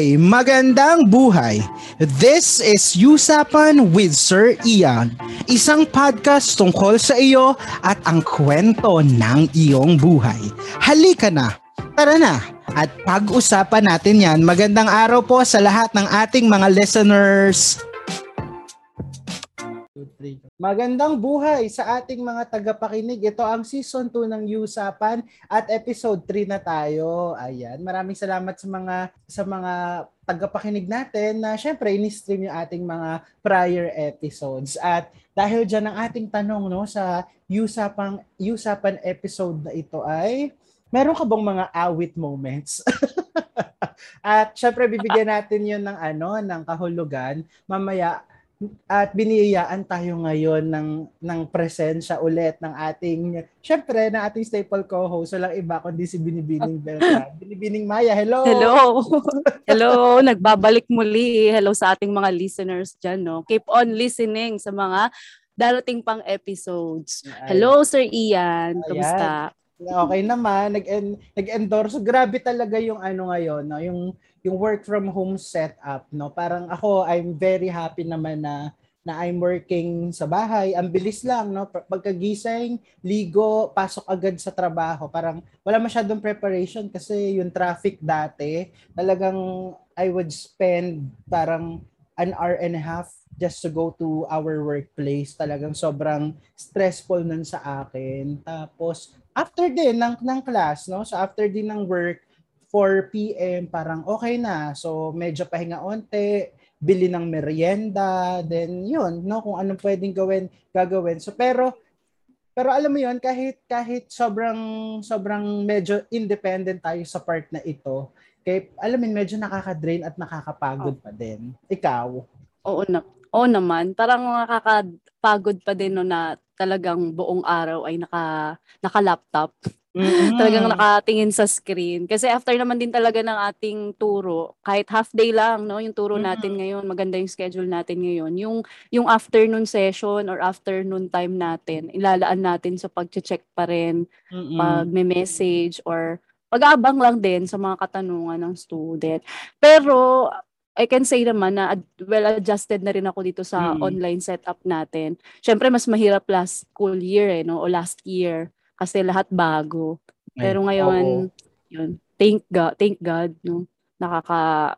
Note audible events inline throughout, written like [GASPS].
Okay, magandang buhay. This is Usapan with Sir Ian, isang podcast tungkol sa iyo at ang kwento ng iyong buhay. Halika na, tara na, at pag-usapan natin yan. Magandang araw po sa lahat ng ating mga listeners. Magandang buhay sa ating mga tagapakinig. Ito ang season 2 ng Usapan at episode 3 na tayo. Ayan, maraming salamat sa mga sa mga tagapakinig natin na syempre ini-stream yung ating mga prior episodes. At dahil diyan ang ating tanong no sa Usapan Usapan episode na ito ay meron ka bang mga awit moments? [LAUGHS] At syempre bibigyan natin 'yon ng ano, ng kahulugan. Mamaya at biniyayaan tayo ngayon ng ng presensya ulit ng ating syempre ng ating staple co-host walang iba kundi si Binibining [LAUGHS] Beltran. Binibining Maya, hello. Hello. [LAUGHS] hello, nagbabalik muli. Hello sa ating mga listeners diyan, no. Keep on listening sa mga darating pang episodes. Hello Sir Ian, kumusta? Okay naman, nag nag-endorse. Grabe talaga yung ano ngayon, no, yung yung work from home setup, no? Parang ako I'm very happy naman na na I'm working sa bahay. Ang bilis lang, no? Pagkagising, ligo, pasok agad sa trabaho. Parang wala masyadong preparation kasi yung traffic dati, talagang I would spend parang an hour and a half just to go to our workplace. Talagang sobrang stressful nun sa akin. Tapos, after din ng, ng class, no? So, after din ng work, 4 p.m. parang okay na. So medyo pahinga onte, bili ng merienda, then yun, no, kung anong pwedeng gawin, gagawin. So pero pero alam mo yun, kahit kahit sobrang sobrang medyo independent tayo sa part na ito, kay alam mo medyo nakaka-drain at nakakapagod oh. pa din. Ikaw? Oo na. Oo naman, parang nakakapagod pa din no na talagang buong araw ay naka naka-laptop. Mm-hmm. Talagang nakatingin sa screen. Kasi after naman din talaga ng ating turo, kahit half day lang, no, yung turo natin mm-hmm. ngayon, maganda yung schedule natin ngayon. Yung yung afternoon session or afternoon time natin, ilalaan natin sa pagche-check pa rin, mm-hmm. pag may message or pag-aabang lang din sa mga katanungan ng student. Pero I can say naman na well adjusted na rin ako dito sa mm-hmm. online setup natin. Syempre mas mahirap last school year eh no o last year kasi lahat bago. Pero ngayon, Oo. yun, thank God, thank God, no, nakaka,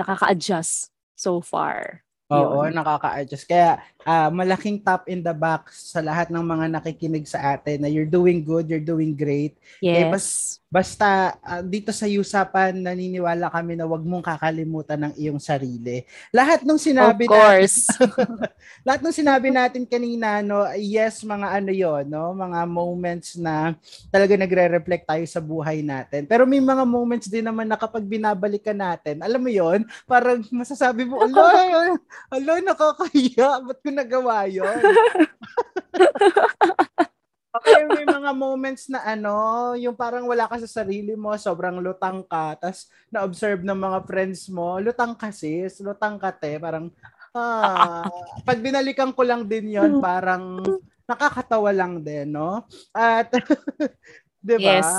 nakaka-adjust so far. Oo, yun. nakaka-adjust. Kaya uh, malaking tap in the back sa lahat ng mga nakikinig sa atin na you're doing good, you're doing great. Yes. Eh, bas, basta uh, dito sa usapan, naniniwala kami na wag mong kakalimutan ng iyong sarili. Lahat ng sinabi of course. natin, [LAUGHS] lahat ng sinabi natin kanina, no, yes, mga ano yon no, mga moments na talaga nagre-reflect tayo sa buhay natin. Pero may mga moments din naman na kapag binabalikan natin, alam mo yon parang masasabi mo, alo, alo, nakakahiya, ba't ko nagawa yun? [LAUGHS] okay, may mga moments na ano, yung parang wala ka sa sarili mo, sobrang lutang ka, tapos na-observe ng mga friends mo, lutang ka sis, lutang ka te, parang, ah, pag binalikan ko lang din yon parang nakakatawa lang din, no? At, [LAUGHS] di ba? Yes.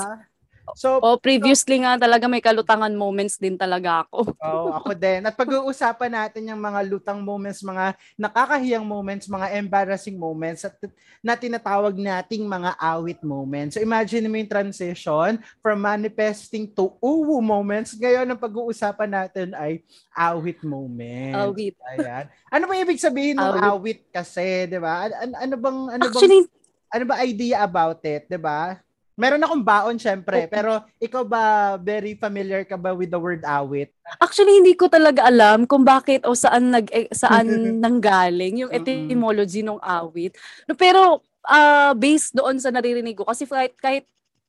So, oh, previously so, nga talaga may kalutangan moments din talaga ako. Oo, oh, ako din. At pag-uusapan natin yung mga lutang moments, mga nakakahiyang moments, mga embarrassing moments at na tinatawag nating mga awit moments. So imagine mo yung transition from manifesting to uwu moments. Ngayon ang pag-uusapan natin ay awit moments. Awit. Ayan. Ano ba ibig sabihin ng awit, awit kasi, 'di ba? Ano, ano bang ano Actually, bang ano ba idea about it, 'di ba? Meron akong baon syempre, okay. pero ikaw ba very familiar ka ba with the word awit? Actually hindi ko talaga alam kung bakit o saan nag eh, saan [LAUGHS] nanggaling yung etymology ng awit. No, pero uh, based doon sa naririnig ko kasi kahit, kahit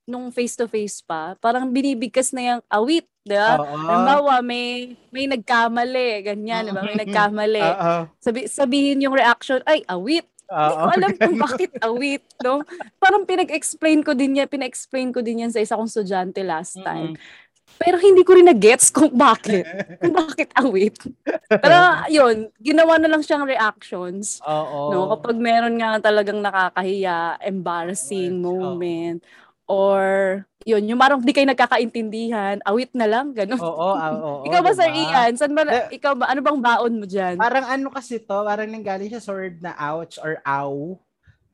nung face to face pa, parang binibigkas na yung awit, 'di ba? Halimbawa, may may nagkamali, ganyan, 'di ba? May [LAUGHS] nagkamali. Sabi, sabihin yung reaction, ay, awit. Hindi ko alam kung [LAUGHS] bakit awit, no? Parang pinag-explain ko din yan, pinag-explain ko din yan sa isa kong estudyante last time. Mm-hmm. Pero hindi ko rin na-gets kung bakit. kung bakit awit. Pero yun, ginawa na lang siyang reactions. Oo. No? Kapag meron nga talagang nakakahiya, embarrassing moment, or yun, yung marang di kayo nagkakaintindihan, awit na lang, gano'n. Oo, oo, oo. [LAUGHS] ikaw ba, diba? Sir Ian? Saan ba, De- ikaw ba, ano bang baon mo dyan? Parang ano kasi to, parang nanggaling siya sa word na ouch or ow.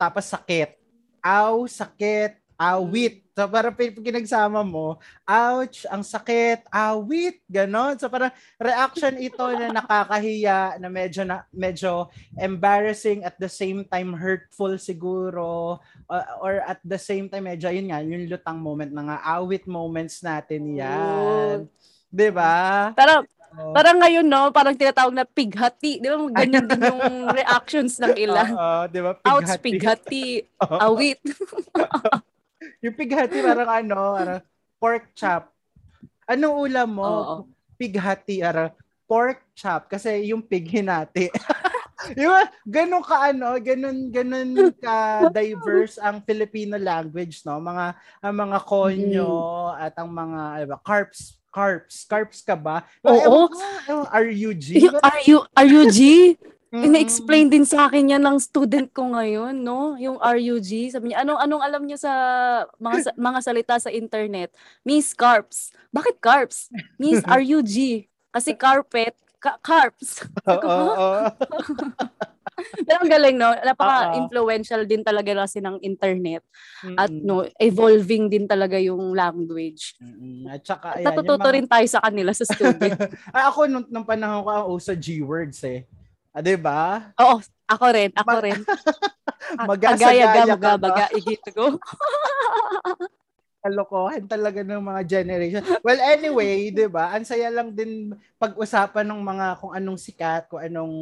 Tapos sakit. Ow, sakit, awit. So pin- pinagsama mo, ouch, ang sakit, awit, ganon. So parang reaction ito na nakakahiya, na medyo na medyo embarrassing at the same time hurtful siguro or, or at the same time medyo yun nga yung lutang moment mga awit moments natin yan. 'Di ba? Parang, Oh. parang ngayon, no, parang tinatawag na pighati. Di ba, ganyan din yung [LAUGHS] reactions ng ilan. Oo, 'di ba? Ouch, Pighati. pighati, [LAUGHS] Oo. awit. [LAUGHS] Yung pighati parang ano, parang pork chop. Anong ulam mo? Oo. Pighati, parang pork chop. Kasi yung pig hinati. [LAUGHS] Yung ganun ka ano, ganun ganun ka diverse ang Filipino language, no? Mga ang mga konyo at ang mga ano ba, carps, carps, carps ka ba? Oo. Ewan ko, ewan, RUG. Mm-mm. Ina-explain din sa akin yan ng student ko ngayon, no? Yung RUG. Sabi niya, anong, anong alam niyo sa mga, sa- mga salita sa internet? Miss Carps. Bakit Carps? Miss [LAUGHS] RUG. Kasi carpet, ka- carps. [LAUGHS] Oo. [LAUGHS] Pero ang galing, no? Napaka-influential din talaga kasi ng internet. At no, evolving din talaga yung language. At saka, ayan, natututo mga- rin tayo sa kanila sa student. Ay, ako nung, nung panahon ko, ang uso G-words eh. Ah, 'di ba? Oo, ako rin, ako rin. [LAUGHS] Magasa-gaya Agaya, ka baga, igito ko. [LAUGHS] Kalokohan talaga ng mga generation. Well, anyway, [LAUGHS] 'di ba? Ang saya lang din pag-usapan ng mga kung anong sikat, kung anong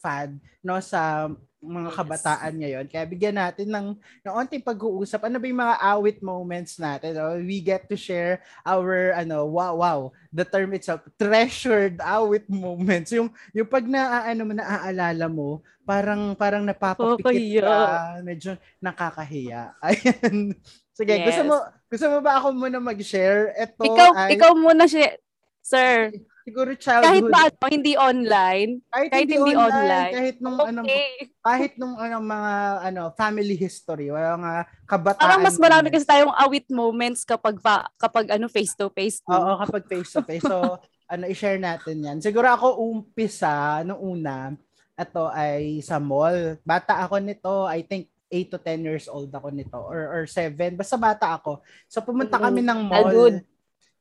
fad no sa mga Yes. kabataan ngayon. Kaya bigyan natin ng ng onting pag-uusap. Ano ba yung mga awit moments natin? No? We get to share our ano, wow, wow, the term itself, treasured awit moments. Yung yung pag na ano mo naaalala mo, parang parang napapapikit ka, medyo nakakahiya. [LAUGHS] Ayan. Sige, gusto Yes. mo gusto mo ba ako muna mag-share? Ito ikaw, ay ikaw muna siya, sir. Siguro Kahit childhood. ba ano, hindi online. kahit, kahit hindi, hindi online, online. kahit nung ano Okay. kahit nung ano mga ano family history, mga kabataan. Parang mas marami kasi tayong awit moments kapag pa, kapag ano face to face. Oo, kapag face to face. So, [LAUGHS] ano i-share natin 'yan. Siguro ako umpisa nung una, ito ay sa mall. Bata ako nito, I think 8 to 10 years old ako nito or or 7 basta bata ako. So pumunta kami ng mall. Childhood.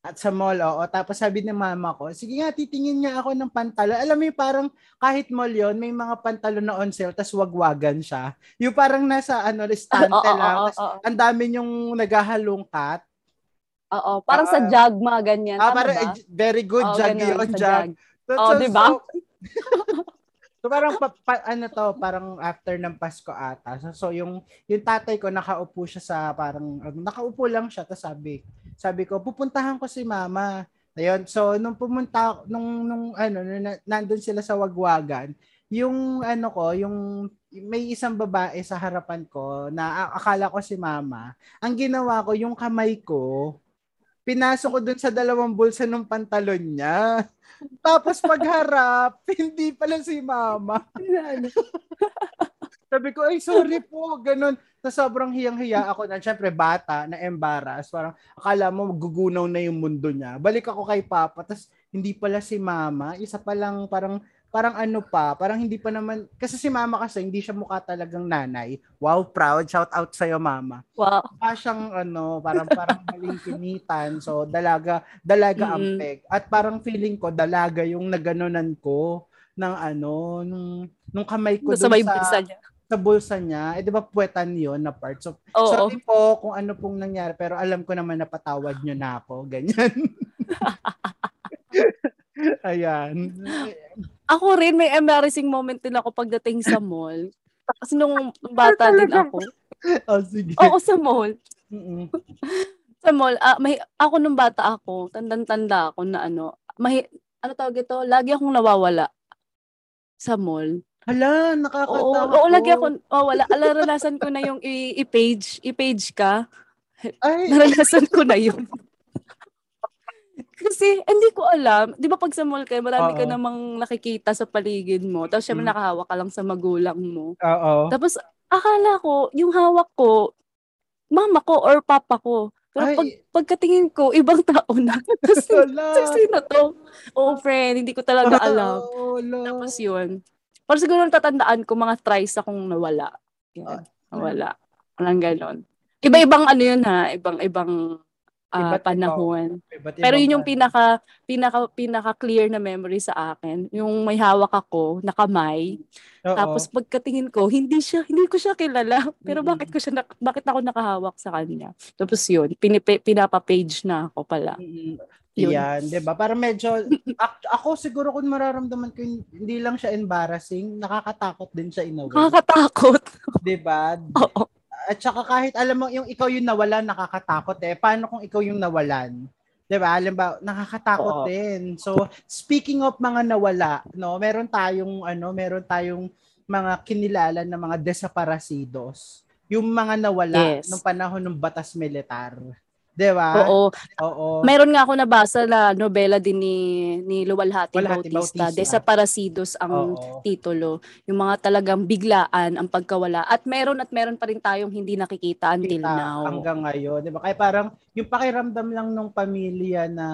At sa mall, oo. Tapos sabi ng mama ko, sige nga, titingin nga ako ng pantalon. Alam mo yung parang kahit mall yon may mga pantalon na on sale, tas wagwagan siya. Yung parang nasa ano, estante lang. oo. ang dami yung naghahalongkat. Oo, parang sa Ah, jagma, ganyan. Ah, parang, ba? eh, very good, Oo, jag ganun, yun, jag. So, di ba? So, [LAUGHS] so parang pa, pa- ano to, parang after ng Pasko ata. So, so yung yung tatay ko nakaupo siya sa parang ano, nakaupo lang siya tapos sabi, sabi ko, pupuntahan ko si mama. Ayun. So nung pumunta nung nung ano nung na, nandun sila sa Wagwagan, yung ano ko, yung may isang babae sa harapan ko na akala ko si mama. Ang ginawa ko, yung kamay ko, pinasok ko dun sa dalawang bulsa ng pantalon niya. [LAUGHS] Tapos pagharap, [LAUGHS] hindi pala si mama. Sabi ko, ay sorry po, ganun. Sa sobrang hiyang-hiya ako na, syempre bata, na embarrass. Parang akala mo gugunaw na yung mundo niya. Balik ako kay papa, tapos hindi pala si mama. Isa pa lang parang parang ano pa, parang hindi pa naman, kasi si mama kasi hindi siya mukha talagang nanay. Wow, proud. Shout out sa'yo, mama. Wow. Mukha siyang ano, parang parang maling kinitan. So, dalaga, dalaga ang Mm-mm. peg. At parang feeling ko, dalaga yung naganunan ko ng ano, nung, nung kamay ko Sa dun may bulsa niya. Sa bulsa niya. Eh, di ba puwetan yun na part? So, Oo. sorry po kung ano pong nangyari, pero alam ko naman napatawad nyo na ako. Ganyan. [LAUGHS] Ayan. Ako rin, may embarrassing moment din ako pagdating sa mall. Kasi nung bata din ako. [LAUGHS] Oh, sige. Oo, sa mall. Mm-mm. [LAUGHS] Sa mall, ah, may, ako nung bata ako, tandang-tanda ako na ano, may, ano tawag ito, lagi akong nawawala sa mall. Hala, Oo, nakakatawa. oo, lagi ako, oh, wala. Alarasan ko na yung i- i-page, i-page ka. Ay, Naranasan ko na yun. Kasi, hindi ko alam. Di ba pag sa mall ka, marami ka Oo. namang nakikita sa paligid mo. Tapos syempre Mm. nakahawak ka lang sa magulang mo. oo. Tapos, akala ko, yung hawak ko, mama ko or papa ko. Pero Ay. pag, pagkatingin ko, ibang tao na. [LAUGHS] Tapos, Wala. sino to? Oo, friend, hindi ko talaga [LAUGHS] alam. Oo, wala. Tapos yun. Pero siguro natatandaan ko, mga thrice akong nawala. Ah, Yan. Nawala. Walang ganon. Iba-ibang ano yun ha, ibang-ibang ah, Iba't iba. panahon. Iba't Pero yun yung pinaka pinaka pinaka clear na memory sa akin. Yung may hawak ako na kamay. Oo. Tapos pagkatingin ko, hindi siya hindi ko siya kilala. [LAUGHS] Pero Mm-mm. bakit ko siya bakit ako nakahawak sa kanya? Tapos yun, pinapa-page na ako pala. Mm, Yun. Yan, 'di ba? Para medyo [LAUGHS] ak- ako siguro kung mararamdaman ko hindi lang siya embarrassing, nakakatakot din siya in a way, Nakakatakot. [LAUGHS] 'di ba? Oo. At saka kahit alam mo yung ikaw yung nawalan, nakakatakot eh. Paano kung ikaw yung nawalan? 'Di ba? Alam ba, Oo. nakakatakot din. So, speaking of mga nawala, no, meron tayong ano, meron tayong mga kinilala na mga desaparecidos. Yung mga nawala Yes. nung panahon ng batas militar. 'Di ba? Oo. Oo. Mayroon nga ako nabasa na nobela din ni ni Luwalhati Luwalhati Bautista, Bautista. Desaparecidos ang Oo. titulo. Yung mga talagang biglaan ang pagkawala. At meron at meron pa rin tayong hindi nakikita until kita now. hanggang ngayon, 'di ba? Kaya parang yung pakiramdam lang ng pamilya na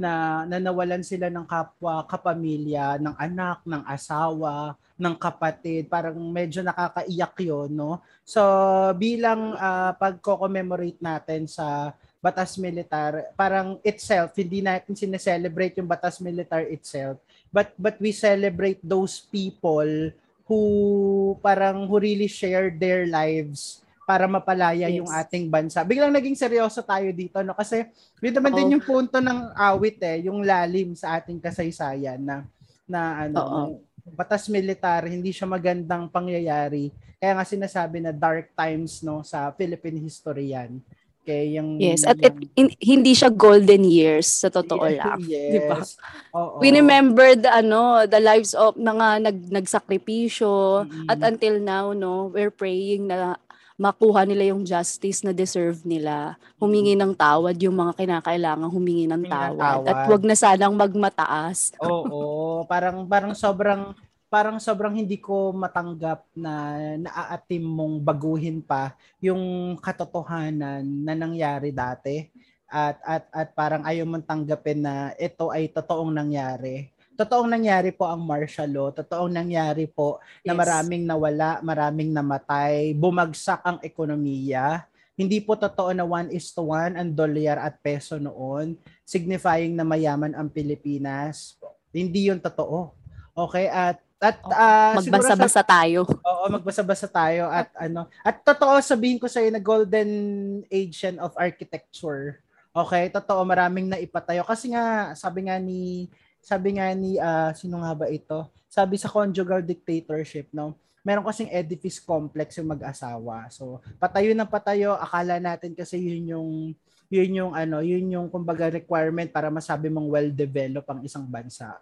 na, na nawalan sila ng kapwa, kapamilya, ng anak, ng asawa, ng kapatid, parang medyo nakakaiyak 'yon, no? So, bilang ah, pagko-commemorate natin sa batas militar, parang itself hindi natin sineselebrate yung batas militar itself, but but we celebrate those people who parang who really shared their lives para mapalaya Yes. yung ating bansa. Biglang naging seryoso tayo dito no kasi yun naman din yung punto ng awit eh, yung lalim sa ating kasaysayan na na ano Oo. batas militar hindi siya magandang pangyayari. Kaya nga sinasabi na dark times no sa Philippine history yan. Kaya yung Yes, at yung- it, in- hindi siya golden years sa totoo Yes, lang. Yes. [LAUGHS] Di ba? We remember the ano, the lives of mga nag nagsakripisyo Mm-mm. at until now no, we're praying na makuha nila yung justice na deserve nila. Humingi ng tawad yung mga kinakailangan humingi ng Humingi tawad. At wag na sanang magmataas. [LAUGHS] Oo, parang parang sobrang parang sobrang hindi ko matanggap na naaatim mong baguhin pa yung katotohanan na nangyari dati at at at parang ayaw mong tanggapin na ito ay totoong nangyari. Totoong nangyari po ang martial law, totoong nangyari po na Yes. maraming nawala, maraming namatay, bumagsak ang ekonomiya. Hindi po totoo na 1 is to 1 ang dolyar at peso noon, signifying na mayaman ang Pilipinas. Hindi yun totoo. Okay? At at sa- Magbasa-basa tayo. Oo, magbasa-basa tayo at ano. At totoo sabihin ko sa na golden age of architecture. Okay, totoo maraming naipatayo kasi nga sabi nga ni sabi nga ni ah, sino nga ba ito? Sabi sa conjugal dictatorship, no. Meron kasing edifice complex yung mag-asawa. So, patayo ng patayo, akala natin kasi yun yung yun yung ano, yun yung kumbaga requirement para masabi mong well-developed ang isang bansa.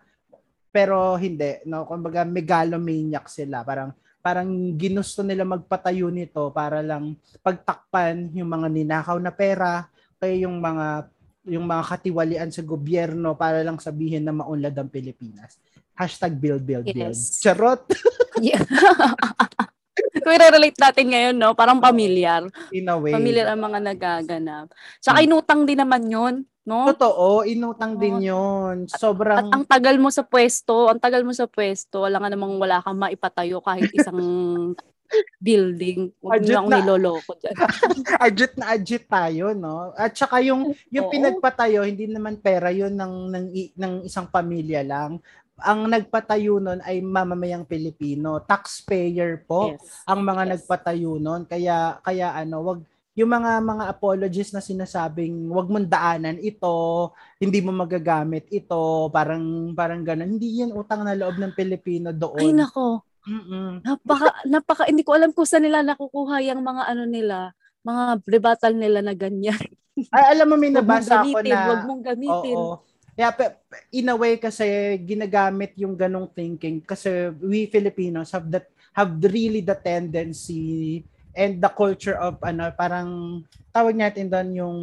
Pero hindi, no? Kumbaga megalomaniac sila. Parang parang ginusto nila magpatayo nito para lang pagtakpan yung mga ninakaw na pera kaya yung mga yung mga katiwalian sa gobyerno para lang sabihin na maunlad ang Pilipinas. Hashtag build, build, build. Yes. Charot! [LAUGHS] Yeah. [LAUGHS] Kung i-relate natin ngayon, no, parang pamilyar. In a way. Pamilyar ang mga nagaganap. Tsaka Hmm. inutang din naman yun, no? Totoo, inutang din yun. Sobrang... At ang tagal mo sa pwesto, ang tagal mo sa pwesto, wala nga namang wala kang maipatayo kahit isang [LAUGHS] building. Huwag niyo akong niloloko dyan. [LAUGHS] adjut na adjut tayo, no? At saka yung yung Oo. pinagpatayo, hindi naman pera yun ng ng ng isang pamilya lang. Ang nagpatayo nun ay mamamayang Pilipino, taxpayer po Yes. ang mga Yes. nagpatayo nun. Kaya kaya ano, wag yung mga mga apologies na sinasabing wag mong daanan ito, hindi mo magagamit ito, parang parang ganun. Hindi yun utang na loob ng Pilipino doon. Ay nako, Mm-mm. napaka, napaka, hindi ko alam kung saan nila nakukuha yung mga ano nila, mga rebuttal nila na ganyan. [LAUGHS] Ay, alam mo may nabasa ako na huwag mong gamitin. Oo. Yeah, pe- in a way kasi ginagamit yung ganong thinking kasi we Filipinos have that have really the tendency and the culture of ano parang tawag natin doon yung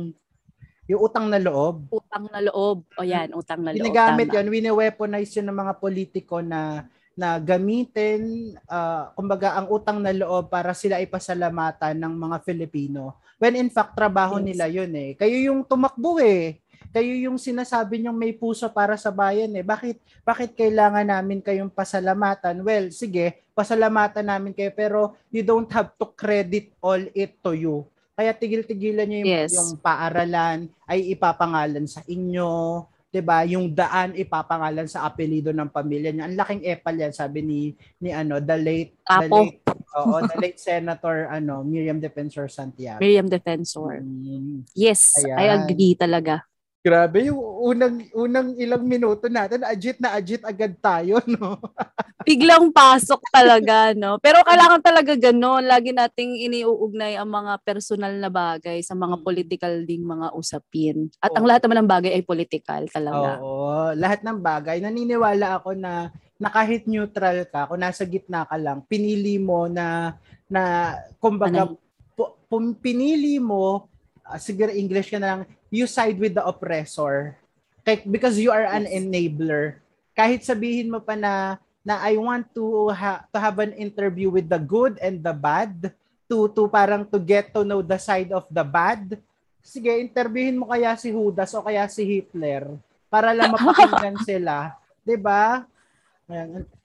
yung utang na loob. Utang na loob. O yan, utang na loob. Ginagamit yun, wine-weaponize yun ng mga politiko na na gamitin uh, kumbaga ang utang na loob para sila ipasalamatan ng mga Filipino. When in fact trabaho yes. nila yun eh. Kayo yung tumakbo eh. Kayo yung sinasabi niyong may puso para sa bayan eh. Bakit bakit kailangan namin kayong pasalamatan? Well sige pasalamatan namin kayo pero you don't have to credit all it to you. Kaya tigil-tigilan niyo yung, yes. yung paaralan ay ipapangalan sa inyo ba? Yung daan ipapangalan sa apelyido ng pamilya niya. Ang laking epal yan sabi ni ni ano, the late Apo. the late oo, the late Senator ano, Miriam Defensor Santiago. Miriam Defensor. Mm. Yes, Ayan. I agree talaga. Grabe, yung unang unang ilang minuto natin, ajit na ajit agad tayo, no? [LAUGHS] Biglang pasok talaga, no? Pero kailangan talaga gano'n. Lagi nating iniuugnay ang mga personal na bagay sa mga mm. political ding mga usapin. At Oo. ang lahat naman ng bagay ay political talaga. Oo, lahat ng bagay. Naniniwala ako na, na kahit neutral ka, kung nasa gitna ka lang, pinili mo na, na kumbaga, ano? pu- pinili mo uh, siguro English ka na lang, you side with the oppressor. Because you are an enabler. Kahit sabihin mo pa na na I want to ha, to have an interview with the good and the bad to to parang to get to know the side of the bad. Sige, interviewin mo kaya si Judas o kaya si Hitler para lang mapakinggan [LAUGHS] sila, 'di ba?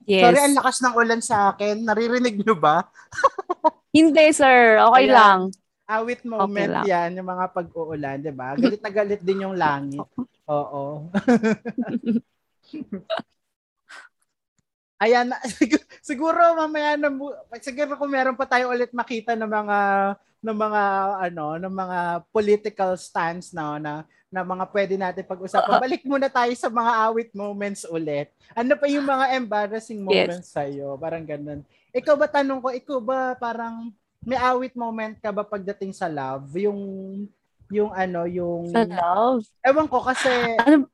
Yes. Sorry, ang lakas ng ulan sa akin. Naririnig niyo ba? [LAUGHS] Hindi, sir. Okay Kaya, lang awit moment okay yan, yung mga pag-uulan, di ba? Galit na galit din yung langit. Oo. [LAUGHS] Ayan, [LAUGHS] siguro mamaya na siguro kung meron pa tayo ulit makita ng mga ng mga ano, ng mga political stance na na na mga pwede natin pag-usapan. Balik muna tayo sa mga awit moments ulit. Ano pa yung mga embarrassing moments yes. sa iyo? Parang ganun. Ikaw ba tanong ko, ikaw ba parang may awit moment ka ba pagdating sa love? Yung yung ano, yung Sa love? Ewan ko kasi ano?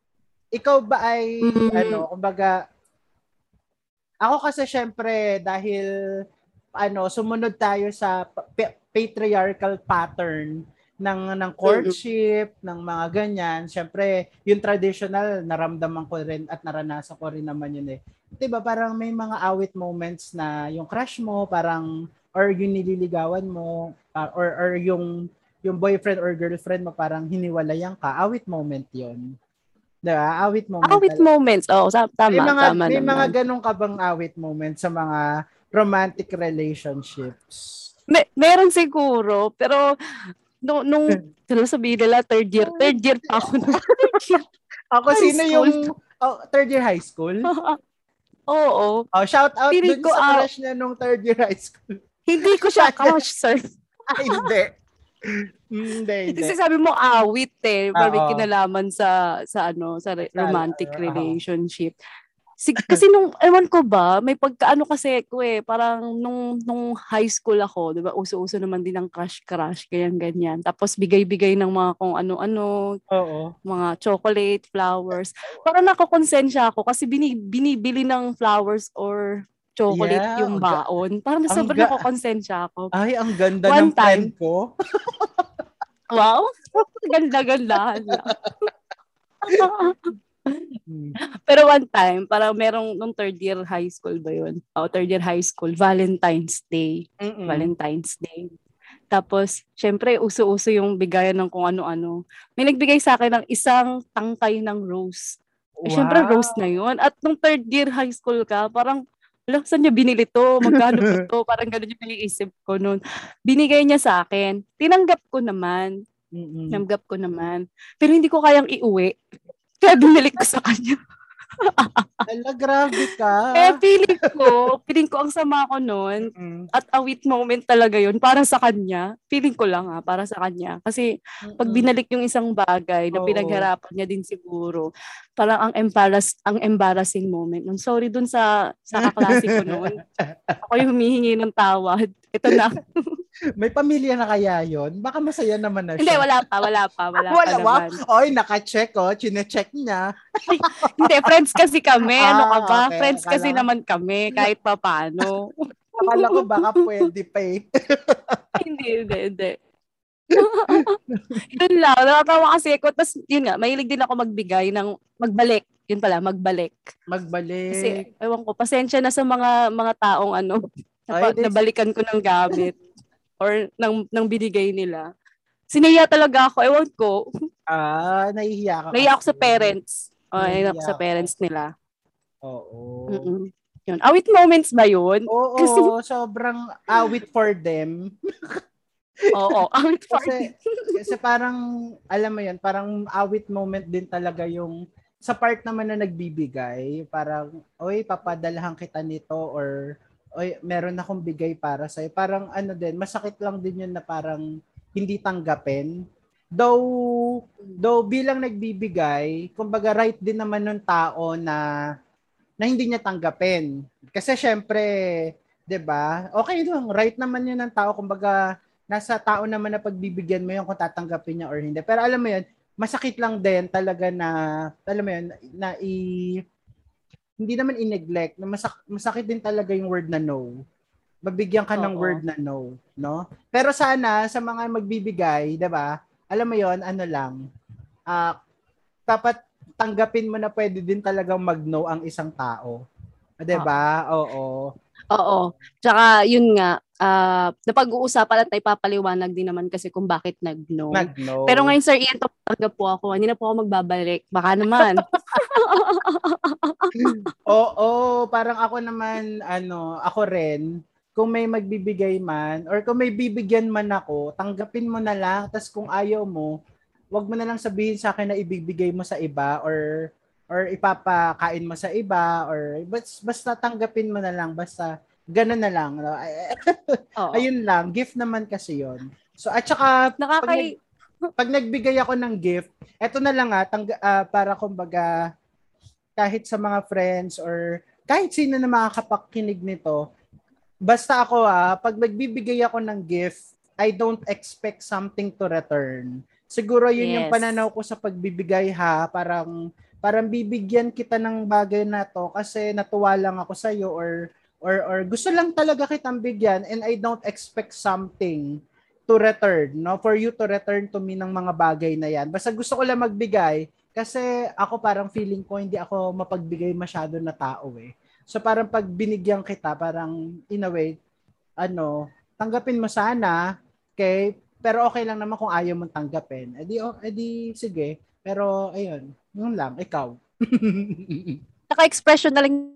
ikaw ba ay mm-hmm. ano, kumbaga ako kasi syempre dahil ano, sumunod tayo sa pa- patriarchal pattern ng ng courtship, mm-hmm. ng mga ganyan. Syempre, yung traditional naramdaman ko rin at naranasan ko rin naman yun eh. 'Di ba parang may mga awit moments na yung crush mo parang or yung nililigawan mo uh, or or yung yung boyfriend or girlfriend mo parang hiniwalayan ka, awit moment 'yon. 'Di ba? Awit moment. Awit talaga. moments. Oo, tama, may mga, tama May naman. mga ganun ka bang awit moments sa mga romantic relationships? May, meron siguro, pero no, nung sila sabihin nila third year, third year pa ako. [LAUGHS] ako high sino school. yung oh, third year high school? [LAUGHS] Oo. Oh, shout out Feeling dun sa crush niya nung third year high school. Hindi ko siya crush, sir. Ay, hindi. hindi, [LAUGHS] hindi. Kasi sabi mo awit eh, may kinalaman sa sa ano, sa romantic uh, relationship. Si, kasi nung, ewan ko ba, may pagkaano kasi ko eh, parang nung, nung high school ako, di ba, uso-uso naman din ng crush-crush, ganyan-ganyan. Tapos bigay-bigay ng mga kung ano-ano, Oo. mga chocolate, flowers. Parang nakakonsensya ako kasi bini, binibili ng flowers or chocolate yeah, yung baon. Parang sobrang ga- nakakonsensya ako. Ay, ang ganda One ng time, ko. [LAUGHS] wow. [LAUGHS] Ganda-ganda. Pero one time, parang merong nung third year high school ba yun? O, oh, third year high school, Valentine's Day. Mm-mm. Valentine's Day. Tapos, syempre, uso-uso yung bigayan ng kung ano-ano. May nagbigay sa akin ng isang tangkay ng rose. Eh, wow. syempre, rose na yun. At nung third year high school ka, parang wala, saan niya binili to? Magkano po to? [LAUGHS] Parang gano'n yung iniisip ko noon. Binigay niya sa akin. Tinanggap ko naman. Mm-hmm. Tinanggap ko naman. Pero hindi ko kayang iuwi. Kaya binili ko sa kanya. Ala, grabe ka. Eh, feeling ko, feeling ko ang sama ko noon mm-hmm. at awit moment talaga yon para sa kanya. Feeling ko lang ha, para sa kanya. Kasi mm-hmm. pag binalik yung isang bagay na pinagharapan niya din siguro, parang ang embarrass ang embarrassing moment. I'm sorry dun sa sa kaklase ko noon. [LAUGHS] Ako yung humihingi ng tawad. Ito na. [LAUGHS] May pamilya na kaya yon? Baka masaya naman na siya. Hindi, wala pa, wala pa, wala, wala pa naman. Oy, naka-check oh, chine-check niya. hindi, friends kasi kami. [LAUGHS] Ano ka ba? Okay. Friends Akala... kasi naman kami, kahit pa paano. [LAUGHS] Akala ko baka [LAUGHS] pwede pa eh. hindi, hindi, hindi. yun lang, nakatawa kasi ako. Tapos, yun nga, mahilig din ako magbigay ng magbalik. Yun pala, magbalik. Magbalik. Kasi, ewan ko, pasensya na sa mga mga taong ano, Ay, nabalikan ko ng gamit or ng, ng binigay nila. Sinaya talaga ako, ewan ko. Ah, nahihiya ka. Nahiya ako sa parents. Oh, nahiya ako sa parents nila. Oo. Mm-mm. Yun. Awit moments ba yun? Oo, Kasi- [LAUGHS] sobrang awit for them. [LAUGHS] Oo, awit for Kasi, [LAUGHS] kasi parang, alam mo yun, parang awit moment din talaga yung sa part naman na nagbibigay, parang, oy, papadalahan kita nito or, oy, meron akong bigay para sa'yo. Parang ano din, masakit lang din yun na parang hindi tanggapin. Though, though bilang nagbibigay, kumbaga right din naman ng tao na na hindi niya tanggapin. Kasi syempre, 'di ba? Okay lang, right naman 'yun ng tao kumbaga nasa tao naman na pagbibigyan mo 'yung kung tatanggapin niya or hindi. Pero alam mo 'yun, masakit lang din talaga na alam mo 'yun, na i hindi naman i-neglect, na masak, masakit din talaga yung word na no. Mabigyan ka ng Oo. word na no, no? Pero sana sa mga magbibigay, 'di ba? Alam mo 'yon, ano lang. Ah, dapat tanggapin mo na pwede din talagang mag-no ang isang tao. 'Di ba? Oo. Oo. Tsaka, yun nga, ah napag-uusapan at ipapaliwanag din naman kasi kung bakit nag-no. Mag-no. Pero ngayon, Sir Ian, tanggap po ako. Hindi na po ako magbabalik. Baka naman. [LAUGHS] Oo, parang ako naman, ano, ako rin, kung may magbibigay man, or kung may bibigyan man ako, tanggapin mo na lang. Tapos kung ayaw mo, wag mo na lang sabihin sa akin na ibibigay mo sa iba or or ipapakain mo sa iba or basta, basta tanggapin mo na lang basta ganun na lang no? [LAUGHS] Oo. ayun lang gift naman kasi yon so at saka pag, Nakakay... nag- pag nagbigay ako ng gift eto na lang ah, tangga, ah, para kumbaga kahit sa mga friends or kahit sino na makakapakinig nito basta ako ah pag nagbibigay ako ng gift I don't expect something to return siguro yun yung Yes. pananaw ko sa pagbibigay ha parang parang bibigyan kita ng bagay na to kasi natuwa lang ako sa iyo or or or gusto lang talaga kitang bigyan and I don't expect something to return no? For you to return to me ng mga bagay na yan. Basta gusto ko lang magbigay kasi ako parang feeling ko hindi ako mapagbigay masyado na tao eh. So parang pag binigyan kita parang in a way ano tanggapin mo sana okay? Pero okay lang naman kung ayaw mong tanggapin. Edi oh, edi sige. Pero ayun yun lang ikaw. [LAUGHS] Naka-expression na rin na,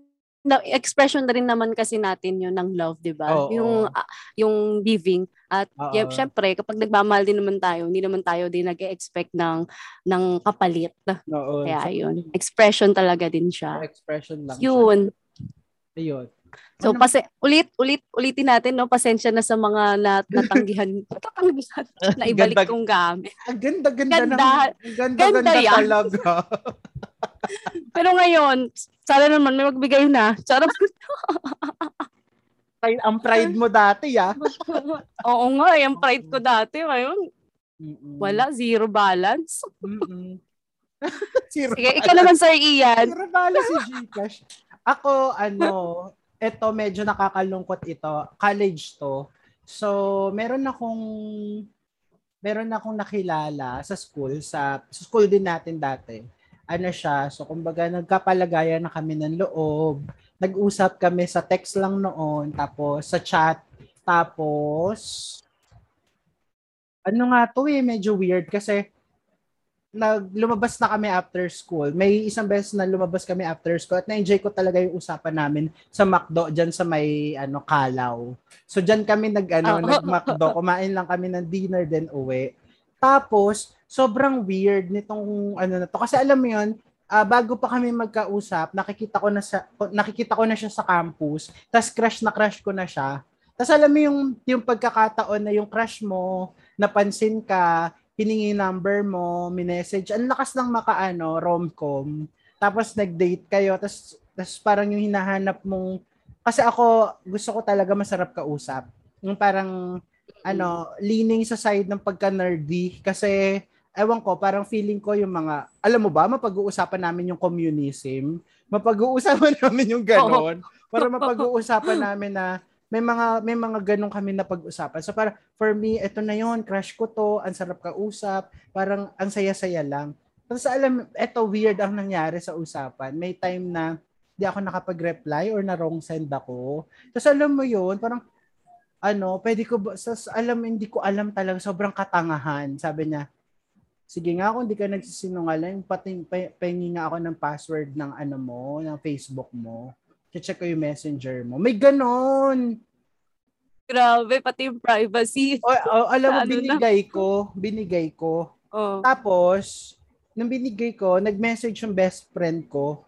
expression na rin naman kasi natin yun ng love, 'di ba? Oo. Yung ah, yung giving at Oo. yeah, syempre kapag nagmamahal din naman tayo, hindi naman tayo din nag-expect ng ng kapalit. Oo. Kaya So, yun, expression talaga din siya. expression lang siya. Yun. Ayun. So Ano- pase ulit ulit ulitin natin no, pasensya na sa mga nat natanggihan, [LAUGHS] natatanggihan na ibalik Ganda- kong gamit. Ang ganda, ganda, ng, ang ganda, Ganda ganda, talaga. [LAUGHS] Pero ngayon, sana naman may magbigay na. Charot. [LAUGHS] Pride- ang pride mo dati, ah. Oo nga, yung pride ko dati, ngayon, Mm-mm. wala, zero balance. Mm-mm. Zero Sige, ikaw naman, Sir Ian. Zero balance si Gcash. Ako, ano, ito medyo nakakalungkot ito. College to. So, meron akong meron akong nakilala sa school, sa, sa school din natin dati. Ano siya, so kumbaga nagkapalagayan na kami ng loob. Nag-usap kami sa text lang noon, tapos sa chat, tapos ano nga to eh, medyo weird kasi nag lumabas na kami after school. May isang beses na lumabas kami after school at na-enjoy ko talaga yung usapan namin sa McDo diyan sa may ano Kalaw. So diyan kami nag ano, Oo. nag-McDo, kumain lang kami ng dinner then uwi. Tapos sobrang weird nitong ano na to kasi alam mo 'yun, ah, bago pa kami magkausap, nakikita ko na sa nakikita ko na siya sa campus. Tapos crush na crush ko na siya. Tapos alam mo yung yung pagkakataon na yung crush mo, napansin ka, hiningi number mo, minessage, ang lakas ng makaano, rom-com. Tapos nag-date kayo, tapos, tapos parang yung hinahanap mong, kasi ako, gusto ko talaga masarap kausap. Yung parang, ano, leaning sa side ng pagka-nerdy, kasi, ewan ko, parang feeling ko yung mga, alam mo ba, mapag-uusapan namin yung communism, mapag-uusapan [LAUGHS] namin yung ganon, para mapag-uusapan namin na, may mga may mga ganun kami na pag-usapan. So para for me, ito na yon, crush ko to, ang sarap kausap, parang ang saya-saya lang. Tapos alam, ito weird ang nangyari sa usapan. May time na di ako nakapag-reply or na wrong send ako. Tapos alam mo yun, parang ano, pwede ko ba, sas, alam, hindi ko alam talaga, sobrang katangahan. Sabi niya, sige nga kung hindi ka nagsisinungaling, pati, pahingi nga ako ng password ng ano mo, ng Facebook mo check ko yung messenger mo. May ganon. Grabe, pati yung privacy. O, o alam mo, ano binigay na? ko. Binigay ko. Oh. Tapos, nung binigay ko, nag-message yung best friend ko.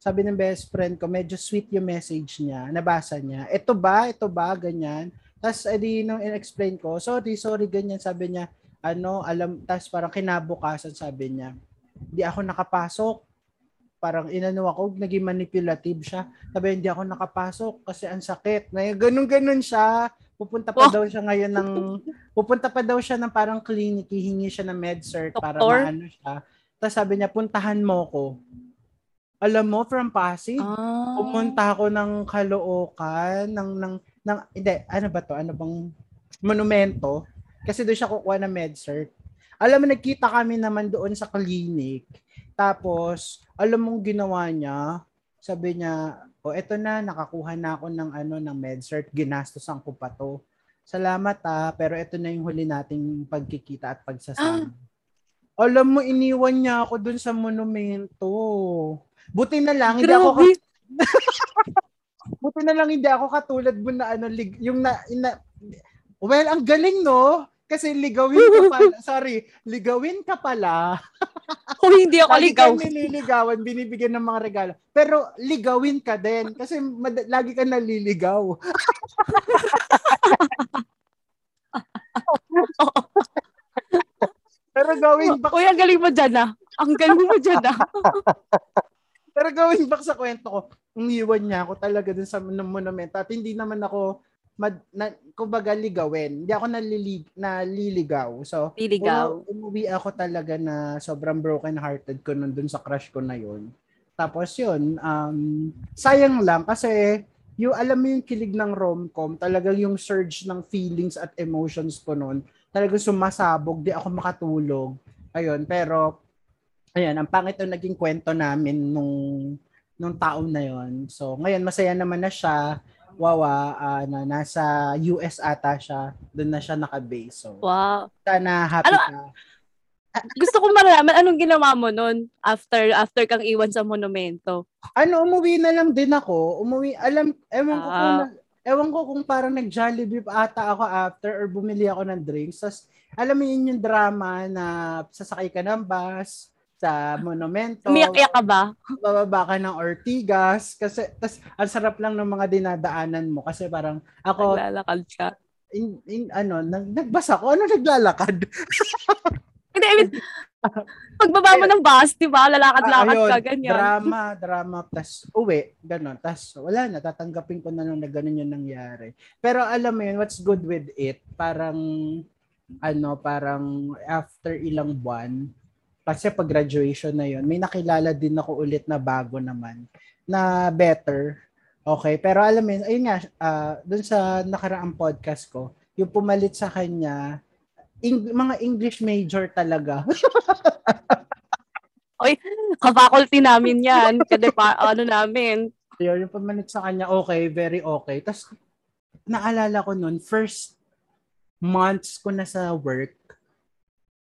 Sabi ng best friend ko, medyo sweet yung message niya. Nabasa niya. Ito ba? Ito ba? Ganyan. Tapos, edi nung in-explain ko, sorry, sorry, ganyan. Sabi niya, ano, alam, tapos parang kinabukasan, sabi niya, hindi ako nakapasok parang inano ako, naging manipulative siya. Sabi, hindi ako nakapasok kasi ang sakit. Na ganun-ganun siya. Pupunta pa oh. daw siya ngayon ng, pupunta pa daw siya ng parang clinic, hihingi siya ng med cert para maano siya. Tapos sabi niya, puntahan mo ko. Alam mo, from Pasig, ah. pumunta ako ng Caloocan, ng, ng, ng, hindi, ano ba to? Ano bang monumento? Kasi doon siya kukuha ng med cert. Alam mo, nagkita kami naman doon sa clinic tapos, alam mong ginawa niya, sabi niya, o oh, eto na, nakakuha na ako ng ano ng MedCert, ginastosan ko pa to. Salamat ah, pero ito na yung huli nating pagkikita at pagsasama. Ah. Alam mo, iniwan niya ako dun sa monumento. Buti na lang, hindi ako... [LAUGHS] Buti na lang hindi ako katulad mo na ano, yung na, ina, well, ang galing no? Kasi ligawin ka pala. [LAUGHS] sorry, ligawin ka pala. [LAUGHS] Kung hindi ako lagi ligaw. Lagi nililigawan, binibigyan ng mga regalo. Pero ligawin ka din. Kasi mad- lagi ka naliligaw. [LAUGHS] Pero gawin back... Uy, ang galing mo dyan ah. Ang galing mo dyan ah. [LAUGHS] Pero gawin back sa kwento ko, umiwan niya ako talaga dun sa monumento at hindi naman ako mad, na, kumbaga ligawin. Hindi ako nalilig, naliligaw. So, Liligaw. umuwi ako talaga na sobrang broken hearted ko nun dun sa crush ko na yun. Tapos yun, um, sayang lang kasi yung alam mo yung kilig ng rom-com, talagang yung surge ng feelings at emotions ko noon, talagang sumasabog, di ako makatulog. Ayun, pero ayan, ang pangit yung naging kwento namin nung nung taon na yon. So, ngayon masaya naman na siya. Wawa uh, na nasa US ata siya. Doon na siya naka-base. So, wow. Sana happy ano, ka. Gusto ko malaman anong ginawa mo noon after after kang iwan sa monumento. Ano, umuwi na lang din ako. Umuwi, alam, ewan ko kung, ah. ewan ko kung parang nag-Jollibee ata ako after or bumili ako ng drinks. Tapos, alam mo yun yung drama na sasakay ka ng bus, sa monumento. Umiyak ka ba? Bababa ka ng Ortigas. Kasi, tas, ang sarap lang ng mga dinadaanan mo. Kasi parang, ako... Naglalakad ka. In, in, ano, nag, nagbasa ko. Ano naglalakad? [LAUGHS] Hindi, I mean, pagbaba mo ng bus, di ba? Lalakad-lakad ah, ka, ganyan. Drama, drama, tas uwi, gano'n. Tas wala na, tatanggapin ko na lang na gano'n yung nangyari. Pero alam mo yun, what's good with it? Parang, ano, parang after ilang buwan, kasi pag graduation na yon may nakilala din ako ulit na bago naman na better. Okay, pero alam mo yun, ayun nga, uh, dun sa nakaraang podcast ko, yung pumalit sa kanya, ing- mga English major talaga. [LAUGHS] Oy, ka-faculty namin yan. Kasi pa, ano namin. Yun, yung pumalit sa kanya, okay, very okay. Tapos, naalala ko nun, first months ko na sa work,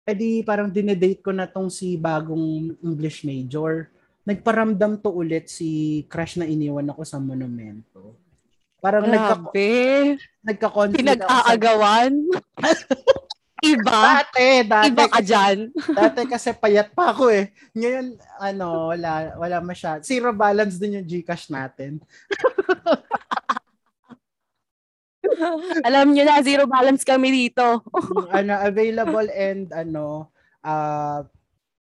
edi parang dinedate ko na tong si bagong English major. Nagparamdam to ulit si crush na iniwan ako sa monumento. Parang nagka, nagka-conflict Pinag-aagawan? [LAUGHS] Iba? Dati, dati. Iba ka dyan. [LAUGHS] dati kasi payat pa ako eh. Ngayon, ano, wala, wala masyad. Zero balance din yung Gcash natin. [LAUGHS] Alam niyo na, zero balance kami dito. ano, available and ano, uh,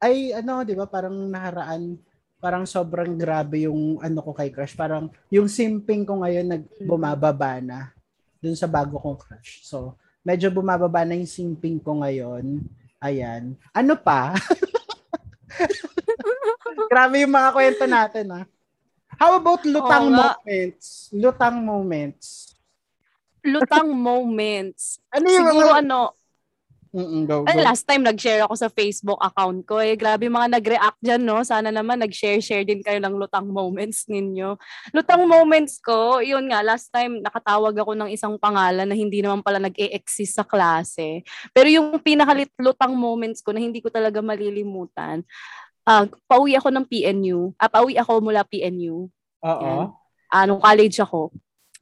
ay ano, 'di ba, parang naharaan parang sobrang grabe yung ano ko kay crush. Parang yung simping ko ngayon nagbumababa na dun sa bago kong crush. So, medyo bumababa na yung simping ko ngayon. Ayan. Ano pa? [LAUGHS] grabe yung mga kwento natin, ah. How about lutang moments? Lutang moments. Lutang moments. Ano yung Siguro mga... ano, Mm-mm, go, ay, go. last time nag-share ako sa Facebook account ko. Eh, grabe mga nag-react dyan, no? Sana naman nag-share-share din kayo ng lutang moments ninyo. Lutang moments ko, yun nga, last time nakatawag ako ng isang pangalan na hindi naman pala nag-e-exist sa klase. Pero yung pinakalit-lutang moments ko na hindi ko talaga malilimutan, ah pauwi ako ng PNU. Ah, pauwi ako mula PNU. Oo. Nung college ako.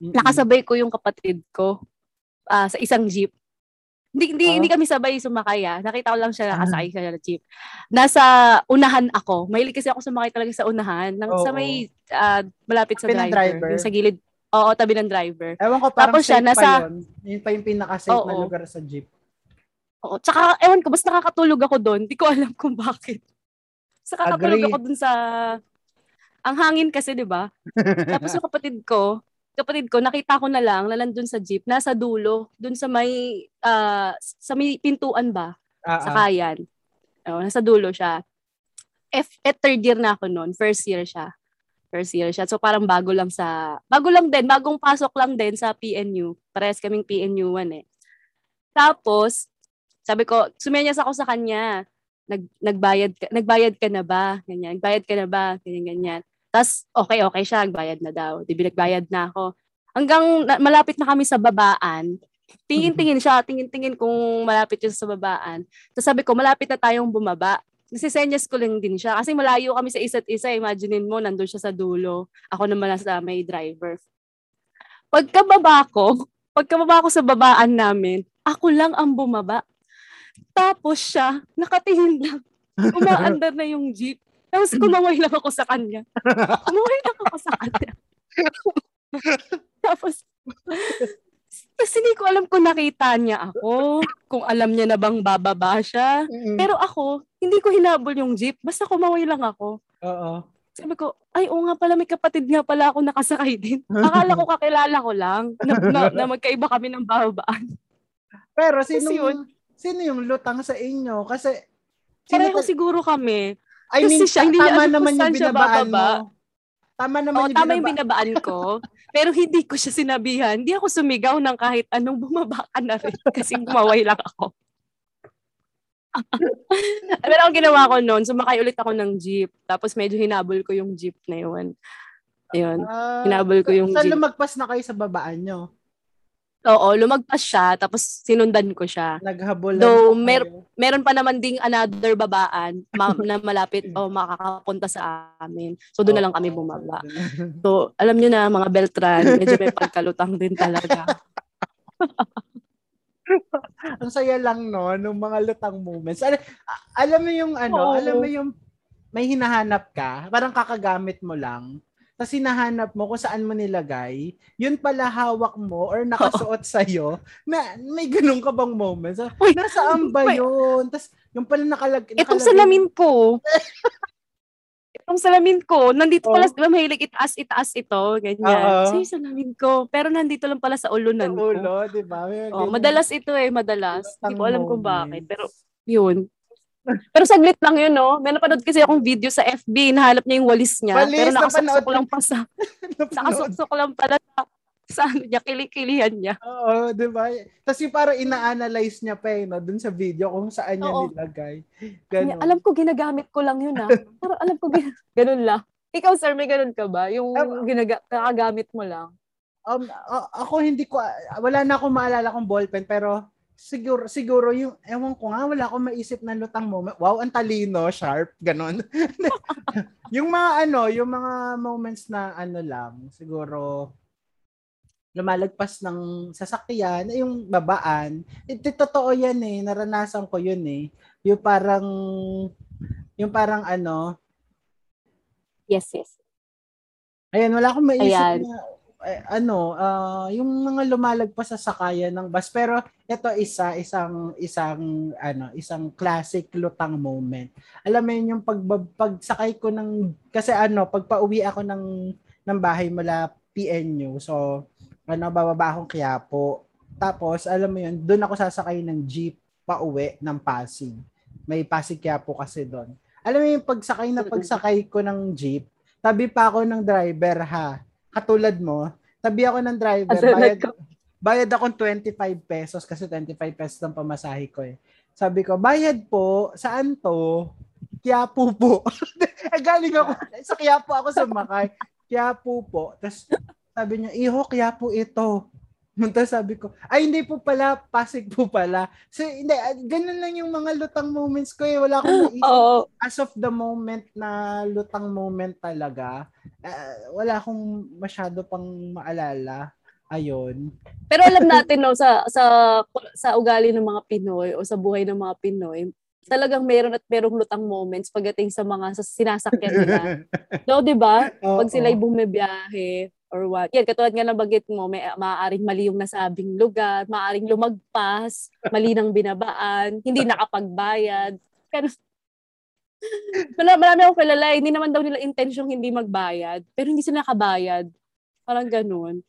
Mm-mm. Nakasabay ko yung kapatid ko ah, sa isang jeep. Hindi, hindi, Ah. hindi kami sabay sumakay ah. Nakita ko lang siya Ah. nakasakay siya sa jeep. Nasa unahan ako. Mahilig kasi ako sumakay talaga sa unahan. Nang, sa Oo. may ah, malapit sa driver. driver. Yung sa gilid. Oo, tabi ng driver. Ewan ko, parang Tapos siya, safe nasa- pa yun. Yun pa yung pinaka-safe na Oo. lugar sa jeep. Oo. Tsaka, ewan ko, basta nakakatulog ako doon. Hindi ko alam kung bakit. Basta nakakatulog Agree. ako doon sa... Ang hangin kasi, di ba? [LAUGHS] Tapos yung kapatid ko, kapatid ko, nakita ko na lang na nandun sa jeep, nasa dulo, dun sa may, ah, sa may pintuan ba? Ah, Sa ah. kayan. Oh, nasa dulo siya. F, eh, third year na ako noon. First year siya. First year siya. So parang bago lang sa, bago lang din, bagong pasok lang din sa PNU. Parehas kaming PNU 1 eh. Tapos, sabi ko, sumenyas ako sa kanya. Nag, nagbayad, ka, nagbayad ka na ba? Ganyan. Nagbayad ka na ba? Ganyan, ganyan. Tapos, okay, okay siya. Nagbayad na daw. Di ba, nagbayad na ako. Hanggang na, malapit na kami sa babaan. Tingin-tingin siya. Tingin-tingin kung malapit yun sa babaan. Tapos sabi ko, malapit na tayong bumaba. Nasisenyas ko lang din siya. Kasi malayo kami sa isa't isa. Imaginein mo, nandun siya sa dulo. Ako naman nasa may driver. Pagkababa ko, pagkababa ko sa babaan namin, ako lang ang bumaba. Tapos siya, nakatingin lang. [LAUGHS] Umaandar na yung jeep. Tapos kumaway lang ako sa kanya. Kumaway lang ako sa kanya. [LAUGHS] Tapos, kasi hindi ko alam kung nakita niya ako, kung alam niya na bang bababa siya. Mm-mm. Pero ako, hindi ko hinabol yung jeep. Basta kumaway lang ako. Oo. Sabi ko, ay, oo nga pala, may kapatid nga pala ako nakasakay din. [LAUGHS] Akala ko kakilala ko lang na, na, [LAUGHS] na magkaiba kami ng babaan. Pero sino yun. sino yung lutang sa inyo? Kasi Pareho tal- siguro kami. I kasi mean, siya, hindi tama niya naman yung saan binabaan mo. Tama naman Oo, yung, tama yung binaba- binabaan ko. [LAUGHS] Pero hindi ko siya sinabihan. Hindi ako sumigaw ng kahit anong bumaba ka na rin. [LAUGHS] Kasi kumaway lang ako. [LAUGHS] Pero ang ginawa ko noon, sumakay ulit ako ng jeep. Tapos medyo hinabol ko yung jeep na yun. Ayun. Ah, hinabol ko yung Saan jeep. lumagpas na kayo sa babaan nyo? Oo, lumagpas siya. Tapos sinundan ko siya. Naghabulan Though, mer- kayo? Meron pa naman ding another babaan ma- [LAUGHS] na malapit o makakapunta sa amin. So doon na lang kami bumaba. [LAUGHS] So, alam nyo na, mga Beltran, medyo may pagkalutang din talaga. [LAUGHS] Ang saya lang no, nung mga lutang moments. Al- alam mo yung ano, Oo. alam mo yung may hinahanap ka, parang kakagamit mo lang. Tapos hinahanap mo kung saan mo nilagay, yun pala hawak mo or nakasuot sa'yo, na may ganun ka bang moments? Ah, Uy, Nasaan ba may- yun? Tapos yung pala nakalag, Itong salamin ko, [LAUGHS] itong salamin ko, nandito pala, Oh. di ba mahilig itaas, itaas ito, ganyan. Oo. So yung salamin ko, pero nandito lang pala sa ulunan sa ko. ulo, di ba? Oh, madalas ito eh, madalas. Hindi ko alam kung bakit, pero yun. Pero saglit lang yun, no? May napanood kasi akong video sa FB, nahalap niya yung walis niya, Walis, pero nakasuksok ko. lang pa sa, [LAUGHS] nakasuksok lang pala sa, sa ano niya, kilikilihan niya. Oo, di ba? Tapos yung parang ina-analyze niya pa eh, no? dun sa video kung saan niya Oo. nilagay. Ganun. alam ko ginagamit ko lang yun ah. [LAUGHS] Pero alam ko, gin- ganun lang. Ikaw, sir, may ganun ka ba? Yung Um, ginaga- kakagamit mo lang. Um, ako hindi ko, wala na akong maalala kong ballpen, pero siguro, siguro yung, ewan ko nga, wala akong maisip na lutang moment. Wow, ang talino, sharp, ganon. [LAUGHS] yung mga ano, yung mga moments na ano lang, siguro, lumalagpas ng sasakyan, yung babaan. Ito, totoo yan eh, naranasan ko yun eh. Yung parang, yung parang ano, Yes, yes. Ayan, wala akong maisip Ayan. na eh, ano, ah, yung mga lumalagpas sa sakayan ng bus. Pero ito isa, isang isang ano, isang classic lutang moment. Alam mo yun yung pag pagsakay ko ng kasi ano, pag pauwi ako ng ng bahay mula PNU. So, ano, bababa akong Quiapo. Tapos, alam mo yun, doon ako sasakay ng jeep pauwi ng Pasig. May Pasig Quiapo kasi doon. Alam mo yung pagsakay na pagsakay ko ng jeep, tabi pa ako ng driver ha. Katulad mo, tabi ako ng driver, bayad, bayad akong 25 pesos kasi 25 pesos ang pamasahe ko eh. Sabi ko, bayad po, saan to? Quiapo po. [LAUGHS] Eh, galing ako, sa Quiapo ako sumakay. Quiapo po. Tapos sabi niya, iho, Quiapo ito. [LAUGHS] Tapos sabi ko, ay hindi po pala, Pasig po pala. So, hindi, ah, ganun lang yung mga lutang moments ko eh. Wala akong [LAUGHS] naisip. Oo. As of the moment na lutang moment talaga, ah, wala akong masyado pang maalala. Ayun. Pero alam [LAUGHS] natin no sa sa sa ugali ng mga Pinoy o sa buhay ng mga Pinoy, talagang meron at merong lutang moments pagdating sa mga sa sinasakyan nila. no, 'di ba? Pag sila'y bumibiyahe or what. Yan, katulad nga ng bagit mo, may maaaring mali yung nasabing lugar, maaaring lumagpas, mali ng binabaan, hindi [LAUGHS] nakapagbayad. Pero [LAUGHS] Wala, marami akong kilala, eh. hindi naman daw nila intensyong hindi magbayad, pero hindi sila nakabayad. Parang ganun.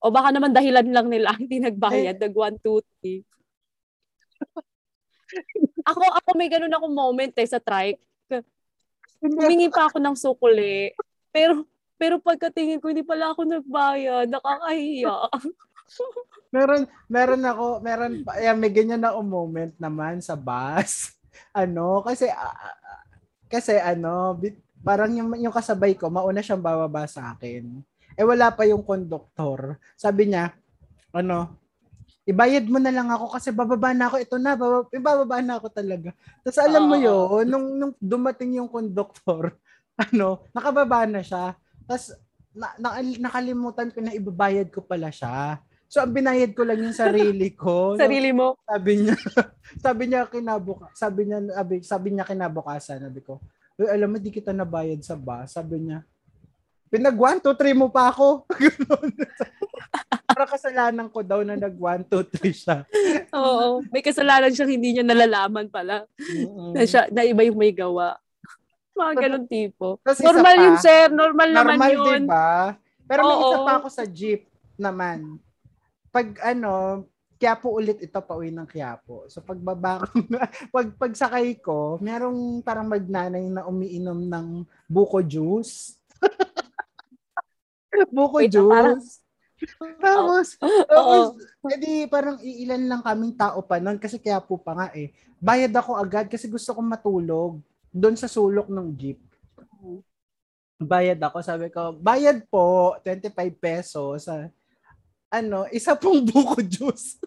O baka naman dahilan lang nila [LAUGHS] hindi nagbayad, nag 1, 2, 3. ako, ako may ganun akong moment eh sa trike. Humingi pa ako ng sukuli. Pero, pero pagkatingin ko, hindi pala ako nagbayad. Nakakahiya. [LAUGHS] meron meron ako, meron yeah, may ganyan na moment naman sa bus. [LAUGHS] Ano, kasi ah, ah, kasi ano, bit- parang yung, yung kasabay ko, mauna siyang bababa sa akin. Eh wala pa yung konduktor. Sabi niya, ano, ibayad mo na lang ako kasi bababa na ako. Ito na, bababa, ibababa na ako talaga. Tapos alam mo Oo. yun, nung, nung dumating yung konduktor, [LAUGHS] ano, nakababa na siya. Tapos na, na, nakalimutan ko na ibabayad ko pala siya. So, ang binayad ko lang yung sarili [LAUGHS] ko. Sarili mo. Sabi niya, [LAUGHS] sabi niya kinabuka, sabi niya, sabi, sabi niya kinabukasan, sabi ko, "Uy, alam mo, di kita nabayad sa bus. Sabi niya, pinag 1, 2, 3 mo pa ako. [LAUGHS] Para kasalanan ko daw na nag 1, 2, 3 siya. Oo. May kasalanan siyang hindi niya nalalaman pala. Mm-mm. Na, siya, na iba yung may gawa. Mga ganun tipo. Tapos isa Normal pa, yun, sir. Normal, naman Normal, yun. diba? Pero may isa Oo. pa ako sa jeep naman. Pag ano, Quiapo ulit ito, pauwi ng Quiapo. So pagbaba ko, [LAUGHS] pag pagsakay ko, merong parang magnanay na umiinom ng buko juice. [LAUGHS] buko Wait, juice. Tapos, [LAUGHS] tapos, Oo. edi parang iilan lang kaming tao pa noon kasi Quiapo pa nga eh. Bayad ako agad kasi gusto kong matulog doon sa sulok ng jeep. Bayad ako, sabi ko, bayad po, 25 pesos. Ah, ano, isa pong [LAUGHS] buko juice.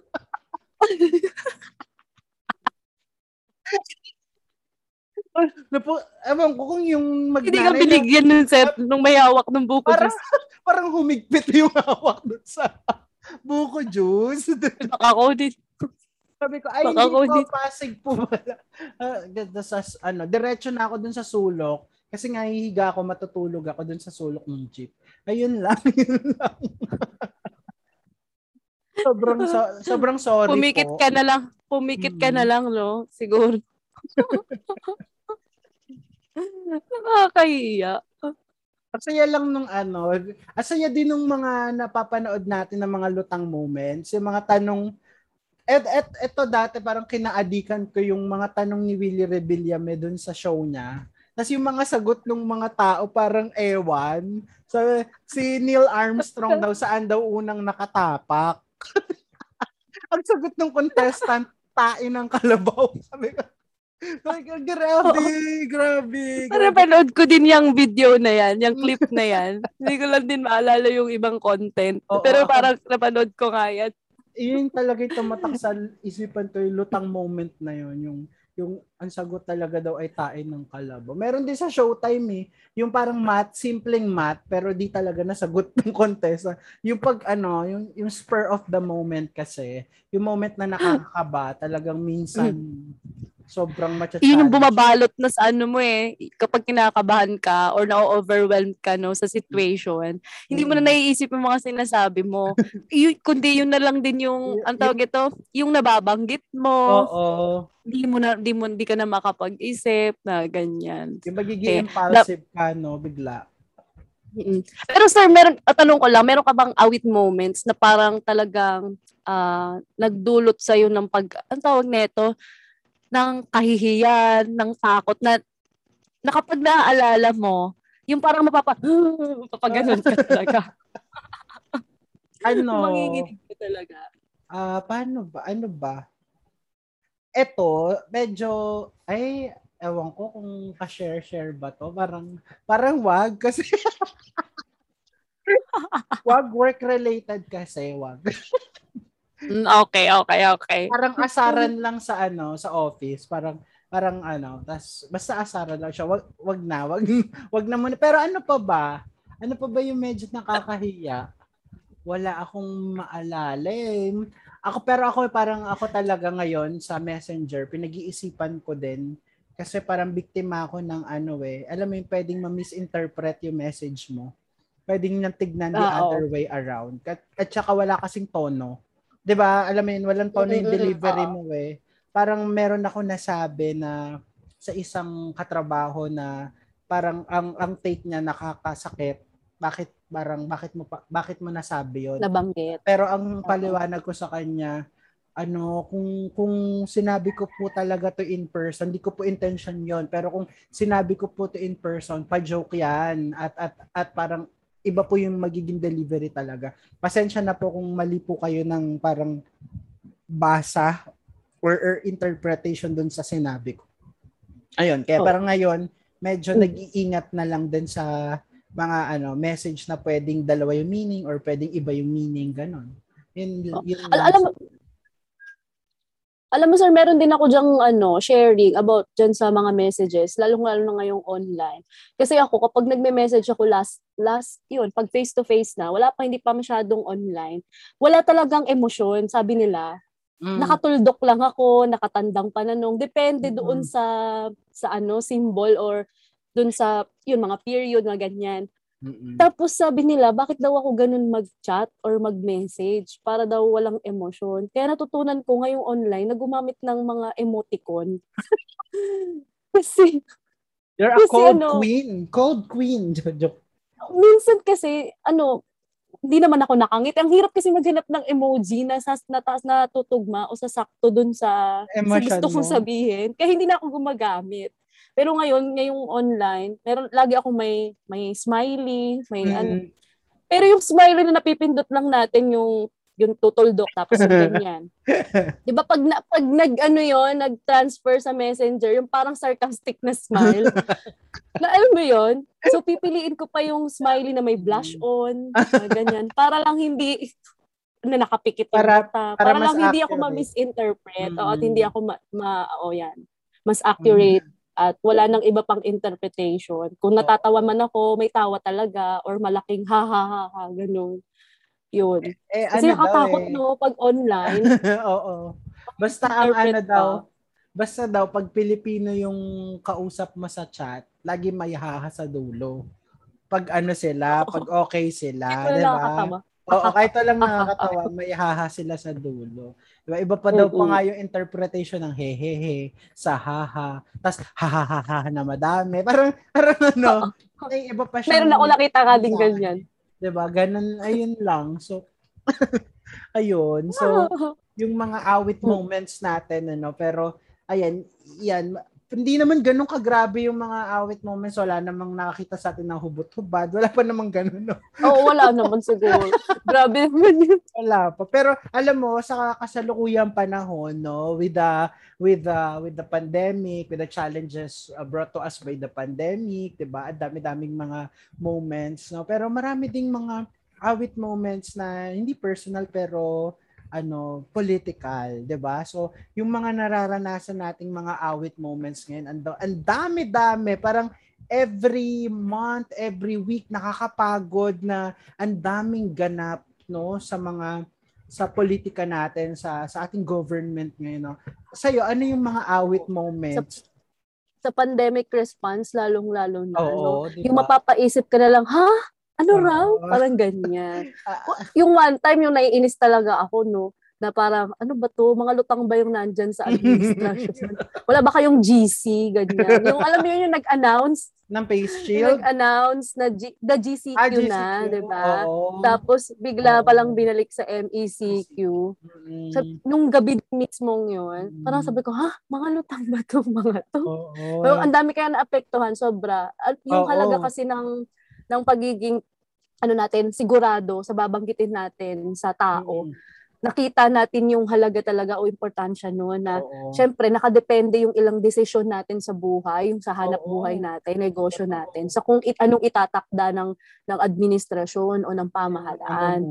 Napo, ewan ko kung yung Hindi ka magnanay binigyan nun, sir, nung may hawak ng buko parang, juice. parang humigpit yung [LAUGHS] hawak doon sa buko juice. Baka din. Sabi ko, ay, Baka hindi hindi- pasig po pala. [LAUGHS] Ganda sa, ano, diretso na ako dun sa sulok. Kasi nga hihiga ako, matutulog ako dun sa sulok ng jeep. Ayun lang, [LAUGHS] yun lang. sobrang, so- sobrang sorry Pumikit po. ka na lang. Pumikit ka na Mm. lang, no? Siguro. Nakakahiya. Asaya lang nung ano, asaya din nung mga napapanood natin ng mga lutang moments, yung mga tanong, et, et, eto dati parang kinaadikan ko yung mga tanong ni Willie Rebillame dun sa show niya. Tapos yung mga sagot ng mga tao parang ewan. So, si Neil Armstrong daw saan daw unang nakatapak. [LAUGHS] Ang sagot ng contestant, tain ng kalabaw. [LAUGHS] Sabi ko, like, grabe, grabe. Grabe. panood ko din yung video na yan, yung clip na yan. [LAUGHS] Hindi ko lang din maalala yung ibang content. Oo, Pero parang napanood ko nga yan. Yun talaga yung tumatak sa isipan ko yung lutang moment na yun. Yung, yung ang sagot talaga daw ay tain ng kalabaw. Meron din sa Showtime eh. Yung parang math, simpleng math, pero di talaga nasagot ng contest. Yung pag ano, yung, yung spur of the moment kasi, yung moment na nakakaba, talagang minsan sobrang matcha Yun yung bumabalot na sa ano mo eh. Kapag kinakabahan ka or na-overwhelmed ka no, sa situation, hindi mo na Mm. naiisip yung mga sinasabi mo. [LAUGHS] yun, kundi yun na lang din yung, ang tawag ito, yung nababanggit mo. Oo. Hindi mo na, di mo, di ka na makapag-isip na ganyan. Yung magiging Okay. impulsive ka, no, bigla. Mm. Pero sir, meron, at tanong ko lang, meron ka bang awit moments na parang talagang ah, nagdulot sa'yo ng pag, ang tawag nito, ng kahihiyan, ng takot na, na kapag naaalala mo, yung parang mapapa, [GASPS] mapapaganon ka talaga. [LAUGHS] Ano? Manginginig ka talaga. Ah, paano ba? Ano ba? Eto, medyo, ay, ewan ko kung ka-share-share ba to. Parang, parang wag kasi, [LAUGHS] wag work-related kasi, wag. [LAUGHS] Mm, okay, okay, okay. Parang asaran lang sa ano, sa office. Parang, parang ano, tas basta asaran lang siya. Wag, wag na, wag, [LAUGHS] wag na muna. Pero ano pa ba? Ano pa ba yung medyo nakakahiya? Wala akong maalala eh. Ako, pero ako parang ako talaga ngayon sa messenger, pinag-iisipan ko din kasi parang biktima ako ng ano eh. Alam mo yung pwedeng ma-misinterpret yung message mo. Pwedeng nang tignan the oo. other way around. At, at saka wala kasing tono. 'Di ba? Alam mo yun, walang tono yung Mm-mm, delivery oo. mo eh. Parang meron ako nasabi na sa isang katrabaho na parang ang ang take niya nakakasakit. Bakit parang bakit mo pa, bakit mo nasabi 'yon? Nabanggit. Pero ang paliwanag ko sa kanya, ano, kung kung sinabi ko po talaga to in person, hindi ko po intention 'yon. Pero kung sinabi ko po to in person, pa-joke 'yan at at at parang iba po yung magiging delivery talaga. Pasensya na po kung mali po kayo ng parang basa or, or interpretation dun sa sinabi ko. Ayun, kaya Oh. parang ngayon, medyo Mm. nag-iingat na lang din sa mga ano message na pwedeng dalawa yung meaning or pwedeng iba yung meaning ganon. Yun, yun, Oh. yun Al- lang. alam mo, alam mo sir, meron din ako dyang ano, sharing about dyan sa mga messages, lalong-lalo na ngayong online. Kasi ako, kapag nagme-message ako last, last, yun, pag face-to-face na, wala pa, hindi pa masyadong online, wala talagang emosyon, sabi nila. Mm. Nakatuldok lang ako, nakatandang pananong, depende Mm. doon sa, sa ano, symbol or doon sa, yun, mga period, mga ganyan. Mm-mm. Tapos sabi nila, bakit daw ako ganun mag-chat or mag-message para daw walang emosyon. Kaya natutunan ko ngayong online na gumamit ng mga emoticon. [LAUGHS] Kasi You're a kasi cold ano- queen. Cold queen. [LAUGHS] Joke. minsan kasi, ano, hindi naman ako nakangit. Ang hirap kasi maghanap ng emoji na sa na, taas na tutugma o sasakto dun sa, sa gusto kong mo. sabihin. Kaya hindi na ako gumagamit. Pero ngayon, ngayong online, meron lagi ako may may smiley, may ano, Mm. Pero yung smiley na napipindot lang natin yung yung tutuldok tapos yung [LAUGHS] ganyan. 'Di ba pag na, pag nag ano yon, nag-transfer sa Messenger, yung parang sarcastic na smile. [LAUGHS] na alam mo yon? So pipiliin ko pa yung smiley na may blush on, na ganyan, para lang hindi na nakapikit yung Para- mata. para Para, lang hindi ako ma-misinterpret o at Mm. hindi ako ma, ma oh yan, mas accurate at wala nang iba pang interpretation. Kung natatawa man ako, may tawa talaga or malaking ha ha ha ha ganun. Yun. Eh, Kasi ano nakatakot eh. no pag online. [LAUGHS] Oo. Basta ang ano daw, basta daw pag Pilipino yung kausap mo sa chat, lagi may haha sa dulo. Pag ano sila, pag okay sila, di ba? Oo, kahit lang [LAUGHS] nakakatawa, may haha sila sa dulo. Diba? Iba pa daw pa nga yung interpretation ng hehehe sa haha. Tapos hahaha na madami. Parang, parang [LAUGHS] ano, may iba pa siya. Meron ako nakita ka din ganyan. Diba? Ganun, ayun lang. So, [LAUGHS] ayun. So, [LAUGHS] yung mga awit moments natin, ano, pero, ayan, yan, hindi naman ganun kagrabe yung mga awit moments. Wala namang nakakita sa atin ng hubot-hubad. Wala pa namang ganun, no? [LAUGHS] Oo, wala naman siguro. [LAUGHS] Grabe naman yun. Wala pa. Pero alam mo sa kasalukuyang panahon no with the with the with the pandemic, with the challenges uh, brought to us by the pandemic, 'di ba? Ang dami-daming mga moments no. Pero marami ding mga awit moments na hindi personal pero ano political, 'di ba? So, yung mga nararanasan nating mga awit moments ngayon, ang ang dami-dami, parang every month, every week nakakapagod na ang daming ganap no sa mga sa politika natin sa sa ating government ngayon no. Sa ano yung mga awit moments? Sa pandemic response, lalong-lalo na. no? Oo, di Yung ba? mapapaisip ka na lang, ha? Ano raw? Parang ganyan. Ah, yung one time, yung naiinis talaga ako, no? Na parang, ano ba to? Mga lutang ba yung nandyan sa administration? [LAUGHS] Wala ba kayong GC? Ganyan. Yung, alam mo yun, yung nag-announce, ng face yung shield? nag-announce na G- the GCQ, Ah, GCQ. na, di ba? Tapos, bigla Oo. palang binalik sa MECQ. Mm. Sa, nung gabi mismong yun, Mm. parang sabi ko, ha? Mga lutang ba to mga to? Oo. Pero ang dami kaya naapektuhan, sobra. At yung Oo. halaga kasi ng ng pagiging ano natin, sigurado sa babanggitin natin sa tao, Mm. nakita natin yung halaga talaga o importansya noon na Oo. syempre nakadepende yung ilang desisyon natin sa buhay, yung sa hanap Oo. buhay natin, negosyo natin, sa kung it, anong itatakda ng ng administrasyon o ng pamahalaan.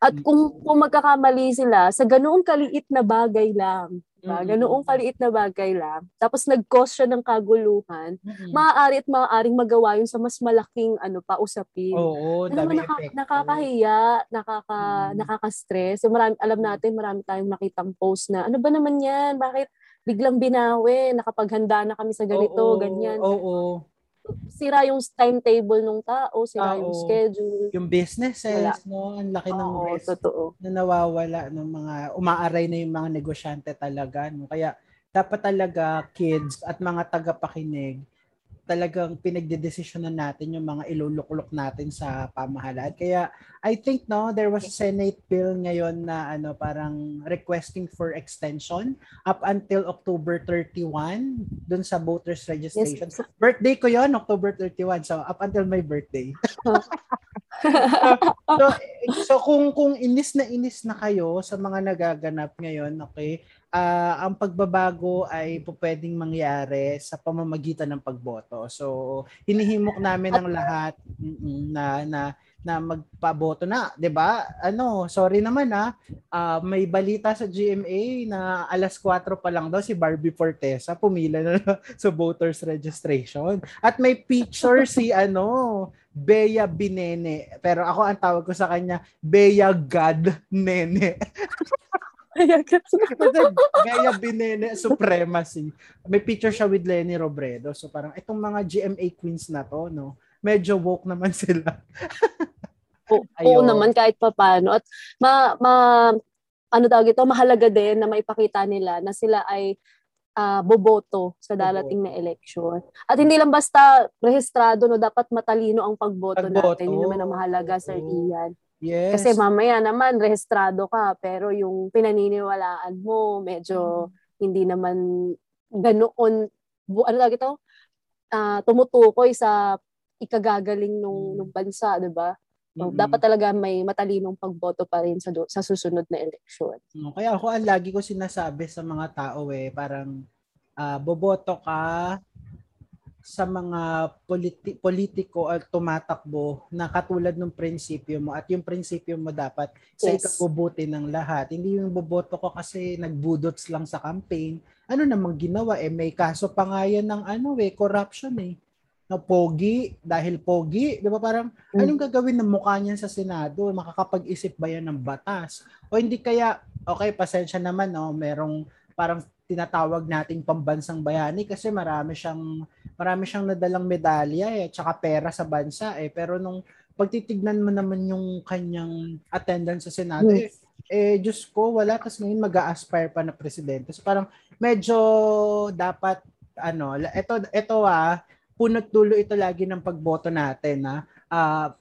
At kung kung magkakamali sila sa ganoong kaliit na bagay lang, ba? Mm. Ganoong kaliit na bagay lang. Tapos nag-cause siya ng kaguluhan, Mm. maaari at maaring magawa yun sa mas malaking ano pa usapin. Oo, Alam mo, dami naka, nakakahiya, nakaka, Mm. nakaka-stress. Yung marami, alam natin, marami tayong nakitang post na, ano ba naman yan? Bakit biglang binawi? Nakapaghanda na kami sa ganito, Oo, ganyan. Oo. Sira yung timetable ng tao, sira yung Tao. schedule. Yung businesses, Wala. no? Ang laki ng Oo, risk totoo. na nawawala ng mga umaaray na yung mga negosyante talaga, no? Kaya dapat talaga kids at mga tagapakinig talagang pinagdedesisyonan natin yung mga iluluklok natin sa pamahalaan. Kaya I think no, there was a Senate bill ngayon na ano parang requesting for extension up until October 31 dun sa voters registration. Yes. Birthday ko yon October 31. So up until my birthday. [LAUGHS] [LAUGHS] so, so kung kung inis na inis na kayo sa mga nagaganap ngayon, okay? Ah ang pagbabago ay pwedeng mangyari sa pamamagitan ng pagboto. So, hinihimok namin ang lahat na na na magpaboto na, 'di ba? Ano, sorry naman. Ah, may balita sa GMA na alas 4 pa lang daw si Barbie Fortesa pumila na [LAUGHS] sa voters registration. At may picture si ano, Bea Binene. Pero ako ang tawag ko sa kanya, Bea God Nene. [LAUGHS] Bea Binene Supremacy. May picture siya with Lenny Robredo. So parang itong mga GMA queens na to, no, medyo woke naman [LAUGHS] sila. Oo, oo naman kahit papaano. At ma, ma, ano tawag ito, mahalaga din na maipakita nila na sila ay ah, boboto sa darating na eleksyon. At hindi lang basta rehistrado, no, dapat matalino ang pagboto, Pagboto. natin. Yun naman ang mahalaga, Sir. Ian. Yes. Kasi mamaya naman, rehistrado ka, pero yung pinaniniwalaan mo, medyo hindi naman ganoon, bu- ano tawag ito? Ah, tumutukoy sa ikagagaling nung, Mm. nung bansa, di ba? So, Mm-mm. dapat talaga may matalinong pagboto pa rin sa, do- sa susunod na eleksyon. No, Kaya ako ang lagi ko sinasabi sa mga tao eh, parang ah, boboto ka sa mga politi- politiko at tumatakbo na katulad ng prinsipyo mo at yung prinsipyo mo dapat sa Yes. ikabubuti ng lahat. Hindi yung boboto ko kasi nagbudots lang sa campaign. Ano namang ginawa eh may kaso pa nga yan ng ano eh corruption eh. Na pogi dahil pogi, 'di ba parang Mm. anong gagawin ng mukha niyan sa Senado? Makakapag-isip ba yan ng batas? O hindi kaya okay, pasensya naman no, merong parang tinatawag nating pambansang bayani kasi marami siyang marami siyang nadalang medalya eh, tsaka pera sa bansa eh. Pero nung pagtitignan mo naman yung kanyang attendance sa Senado, eh, eh, Diyos ko, wala. Tapos ngayon mag-a-aspire pa na presidente. So parang medyo dapat, ano, ito, ito ah, punot dulo ito lagi ng pagboto natin na ah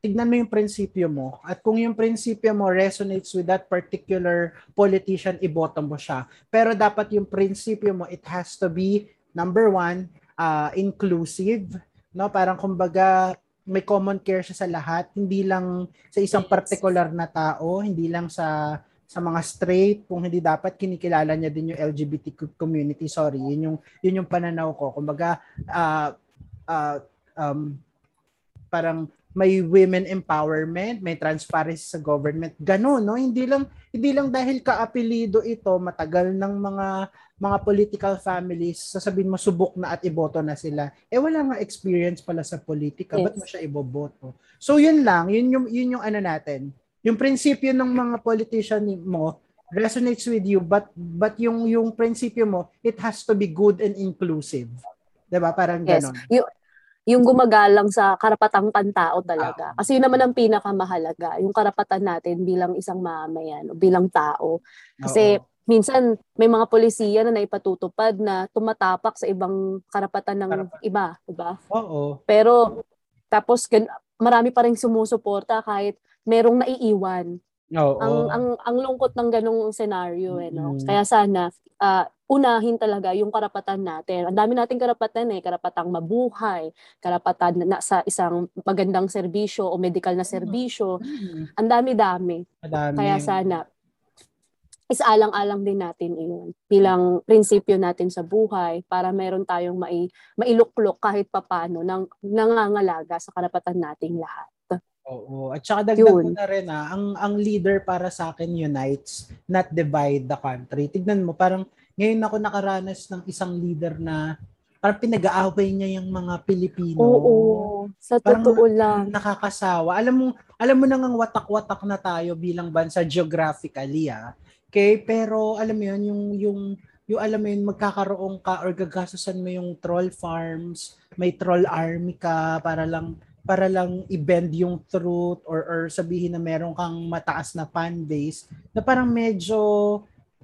tignan mo yung prinsipyo mo at kung yung prinsipyo mo resonates with that particular politician, iboto mo siya. Pero dapat yung prinsipyo mo, it has to be, number one, uh, inclusive, no? Parang kumbaga, may common care siya sa lahat, hindi lang sa isang particular na tao, hindi lang sa sa mga straight, kung hindi dapat kinikilala niya din yung LGBT community. Sorry, yun yung yun yung pananaw ko. Kumbaga, uh, uh, um, parang may women empowerment, may transparency sa government. Ganun, no? Hindi lang hindi lang dahil kaapelido ito, matagal ng mga mga political families, sasabihin mo subok na at iboto na sila. Eh wala nga experience pala sa politika, Yes. ba't mo siya iboboto? So yun lang, yun yung yun yung ano natin. Yung prinsipyo ng mga politician mo resonates with you, but but yung yung prinsipyo mo, it has to be good and inclusive. 'Di ba? Parang Yes. ganon. Yung, yung gumagalang sa karapatang pantao talaga. Kasi yun naman ang pinakamahalaga, yung karapatan natin bilang isang mamamayan o bilang tao. Kasi Oo. minsan may mga polisiya na naipatutupad na tumatapak sa ibang karapatan ng Karapatan. iba, diba? Oo. Pero tapos gan- marami pa rin sumusuporta kahit merong naiiwan. Oo. Ang ang ang lungkot ng ganung senaryo eh no. Mm. Kaya sana ah, unahin talaga yung karapatan natin. Ang dami nating karapatan eh, karapatang mabuhay, karapatan na sa isang magandang serbisyo o medical na serbisyo. Mm. Ang dami-dami. Madami. Kaya sana isaalang-alang din natin iyon bilang prinsipyo natin sa buhay para meron tayong mai, mailuklok kahit papano ng nangangalaga sa karapatan nating lahat. Oo. At saka dagdag ko na rin ah, ang, ang leader para sa akin unites, not divide the country. Tignan mo, parang ngayon ako nakaranas ng isang leader na parang pinag-aaway niya yung mga Pilipino. Oo, sa parang totoo lang. Nakakasawa. Alam mo, alam mo nang watak-watak na tayo bilang bansa geographically ah. Okay, pero alam mo yun, yung, yung, yung alam mo yun, magkakaroon ka or gagastusan mo yung troll farms, may troll army ka para lang para lang i-bend yung truth or, or sabihin na meron kang mataas na fan base na parang medyo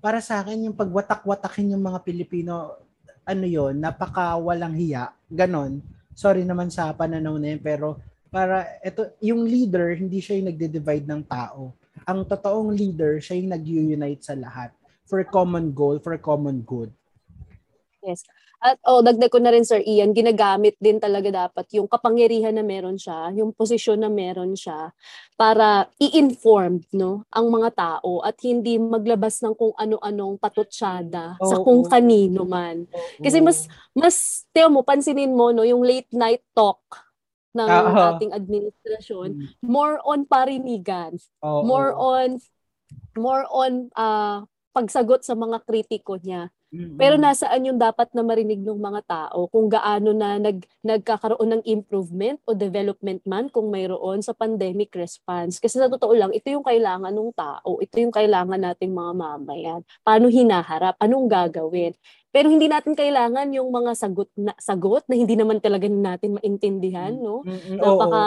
para sa akin yung pagwatak-watakin yung mga Pilipino ano yon napaka walang hiya ganon sorry naman sa pananaw na yun pero para ito yung leader hindi siya yung nagde-divide ng tao ang totoong leader, siya yung nag-unite sa lahat for a common goal, for a common good. Yes. At oh, dagdag ko na rin Sir Ian, ginagamit din talaga dapat yung kapangyarihan na meron siya, yung posisyon na meron siya para i-inform no ang mga tao at hindi maglabas ng kung ano-anong patutsyada oh, sa kung oh. kanino man. Kasi mas mas teo mo pansinin mo no yung late night talk ng uh-huh. ating administrasyon mm. more on parinigan uh-huh. more on more on uh, pagsagot sa mga kritiko niya mm-hmm. pero nasaan yung dapat na marinig ng mga tao kung gaano na nag nagkakaroon ng improvement o development man kung mayroon sa pandemic response kasi sa totoo lang ito yung kailangan ng tao ito yung kailangan nating mga mamayan paano hinaharap anong gagawin pero hindi natin kailangan yung mga sagot na sagot na hindi naman talaga natin maintindihan, no? Mm-hmm. Napaka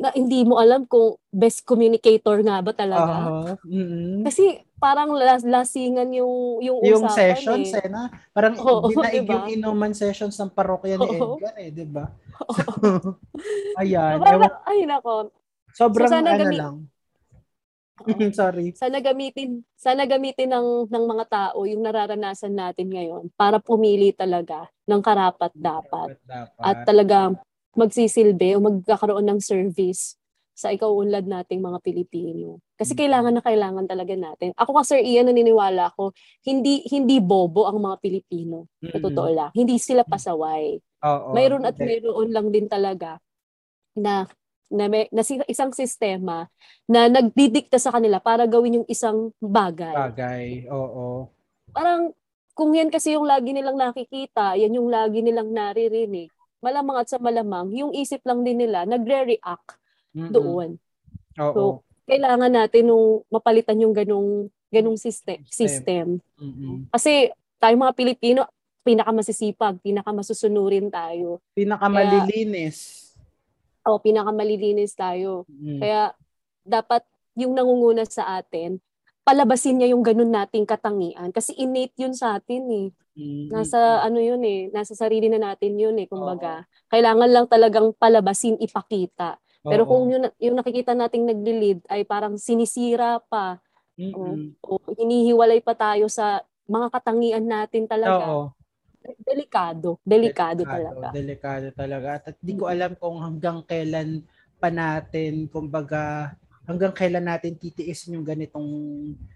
na hindi mo alam kung best communicator nga ba talaga. Uh-huh. Mm-hmm. Kasi parang las- lasingan yung yung, yung usapan sessions eh. eh na parang oh, dinaig diba? yung inuman sessions ng parokya ni oh. Edgar eh, 'di ba? So, [LAUGHS] ayan. Parang, ay nako. Sobrang so, ano gami- lang [LAUGHS] Sorry. Sana gamitin, sana gamitin ng ng mga tao yung nararanasan natin ngayon para pumili talaga ng karapat dapat. dapat. At talagang magsisilbi o magkakaroon ng service sa ikauunlad nating mga Pilipino. Kasi mm-hmm. kailangan na kailangan talaga natin. Ako ka Sir Ian, naniniwala ako, hindi hindi bobo ang mga Pilipino. Mm-hmm. Sa totoo lang. Hindi sila pasaway. Oo, mayroon at mayroon lang din talaga na na, may, na isang sistema na nagdidikta sa kanila para gawin yung isang bagay. Bagay, oo. Parang kung yan kasi yung lagi nilang nakikita, yan yung lagi nilang naririnig, malamang at sa malamang, yung isip lang din nila nagre-react mm-hmm. doon. Oo. So, kailangan natin nung mapalitan yung ganung ganung system. system. Mm-hmm. Kasi tayo mga Pilipino, pinakamasisipag, pinakamasusunurin tayo. Pinakamalilinis o pinakamalilinis tayo. Mm. Kaya dapat yung nangunguna sa atin, palabasin niya yung ganun nating katangian kasi innate yun sa atin eh. Mm. Nasa ano yun eh, nasa sarili na natin yun eh, kumbaga. Oo. Kailangan lang talagang palabasin, ipakita. Pero Oo. kung yung, yung nakikita nating nagli-lead ay parang sinisira pa, mm-hmm. o, o hinihiwalay pa tayo sa mga katangian natin talaga. Oo delikado, delikado, delikado talaga. Delikado talaga. At di ko alam kung hanggang kailan pa natin, kumbaga, hanggang kailan natin titiisin yung ganitong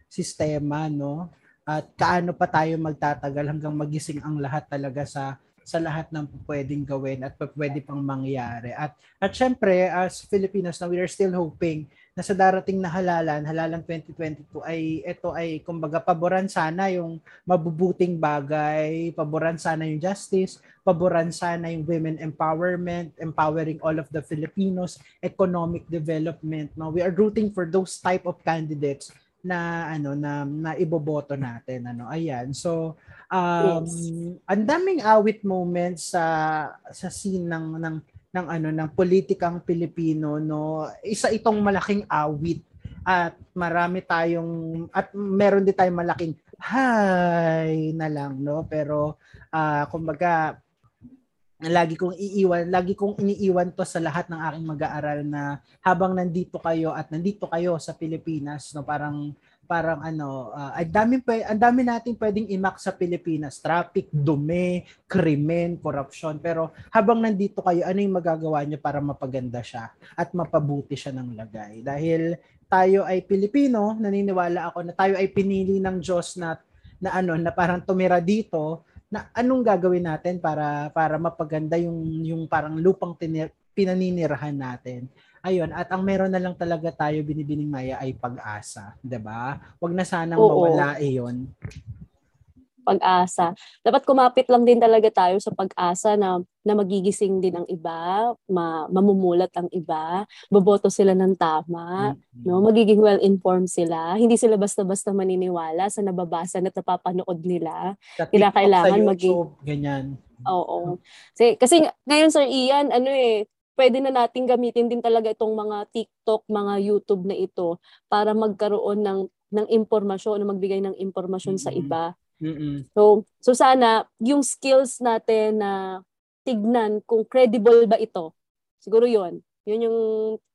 sistema, no? At kaano pa tayo magtatagal hanggang magising ang lahat talaga sa sa lahat ng pwedeng gawin at pwede pang mangyari. At at syempre as Filipinos na we are still hoping na sa darating na halalan, halalan 2022 ay ito ay kumbaga paboran sana yung mabubuting bagay, paboran sana yung justice, paboran sana yung women empowerment, empowering all of the Filipinos, economic development. No, we are rooting for those type of candidates na ano na na iboboto natin ano ayan so um yes. ang daming awit moments sa sa scene ng ng ng ano ng politikang Pilipino no? Isa itong malaking awit at marami tayong at meron din tayong malaking hi na lang no? Pero uh, kumbaga lagi kong iiwan, lagi kong iniiwan to sa lahat ng aking mag-aaral na habang nandito kayo at nandito kayo sa Pilipinas, no, parang parang ano, uh, ang dami ang dami nating pwedeng imak sa Pilipinas, traffic, dumi, krimen, corruption. Pero habang nandito kayo, ano yung magagawa niyo para mapaganda siya at mapabuti siya ng lagay? Dahil tayo ay Pilipino, naniniwala ako na tayo ay pinili ng Diyos na na ano na parang tumira dito na anong gagawin natin para para mapaganda yung yung parang lupang tinir, pinaninirahan natin Ayun, at ang meron na lang talaga tayo binibining maya ay pag-asa, 'di ba? Huwag na sanang Oo. mawala iyon. Pag-asa. Dapat kumapit lang din talaga tayo sa pag-asa na na magigising din ang iba, ma, mamumulat ang iba, boboto sila ng tama, mm-hmm. no? Magiging well-informed sila. Hindi sila basta-basta maniniwala sa nababasa at napapanood nila. Sa kailangan maging ganyan. Oo. Kasi, kasi ngayon Sir Ian, ano eh, pwede na nating gamitin din talaga itong mga TikTok, mga YouTube na ito para magkaroon ng ng impormasyon o magbigay ng impormasyon mm-hmm. sa iba. Mm-hmm. So, so sana yung skills natin na tignan kung credible ba ito. Siguro 'yon. 'Yun yung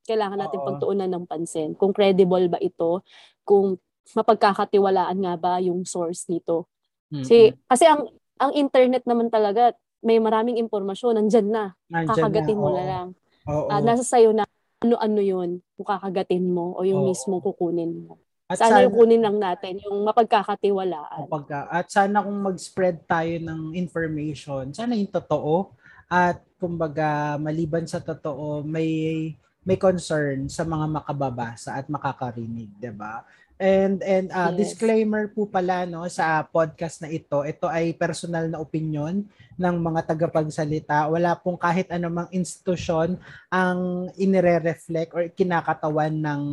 kailangan natin Oo. pagtuunan ng pansin. Kung credible ba ito, kung mapagkakatiwalaan nga ba yung source nito. Mm-hmm. Kasi kasi ang ang internet naman talaga may maraming impormasyon, nandyan na. Nandyan kakagatin na, mo na lang. Oo. Uh, nasa sayo na ano-ano yun kung kakagatin mo o yung oo. mismo kukunin mo. At sana, sana yung kunin lang natin, yung mapagkakatiwalaan. Mapagka, at sana kung mag-spread tayo ng information, sana yung totoo. At kumbaga, maliban sa totoo, may may concern sa mga makababasa at makakarinig, 'di ba? And and uh, yes. disclaimer po pala no sa podcast na ito, ito ay personal na opinion ng mga tagapagsalita. Wala pong kahit anumang institusyon ang inire-reflect or kinakatawan ng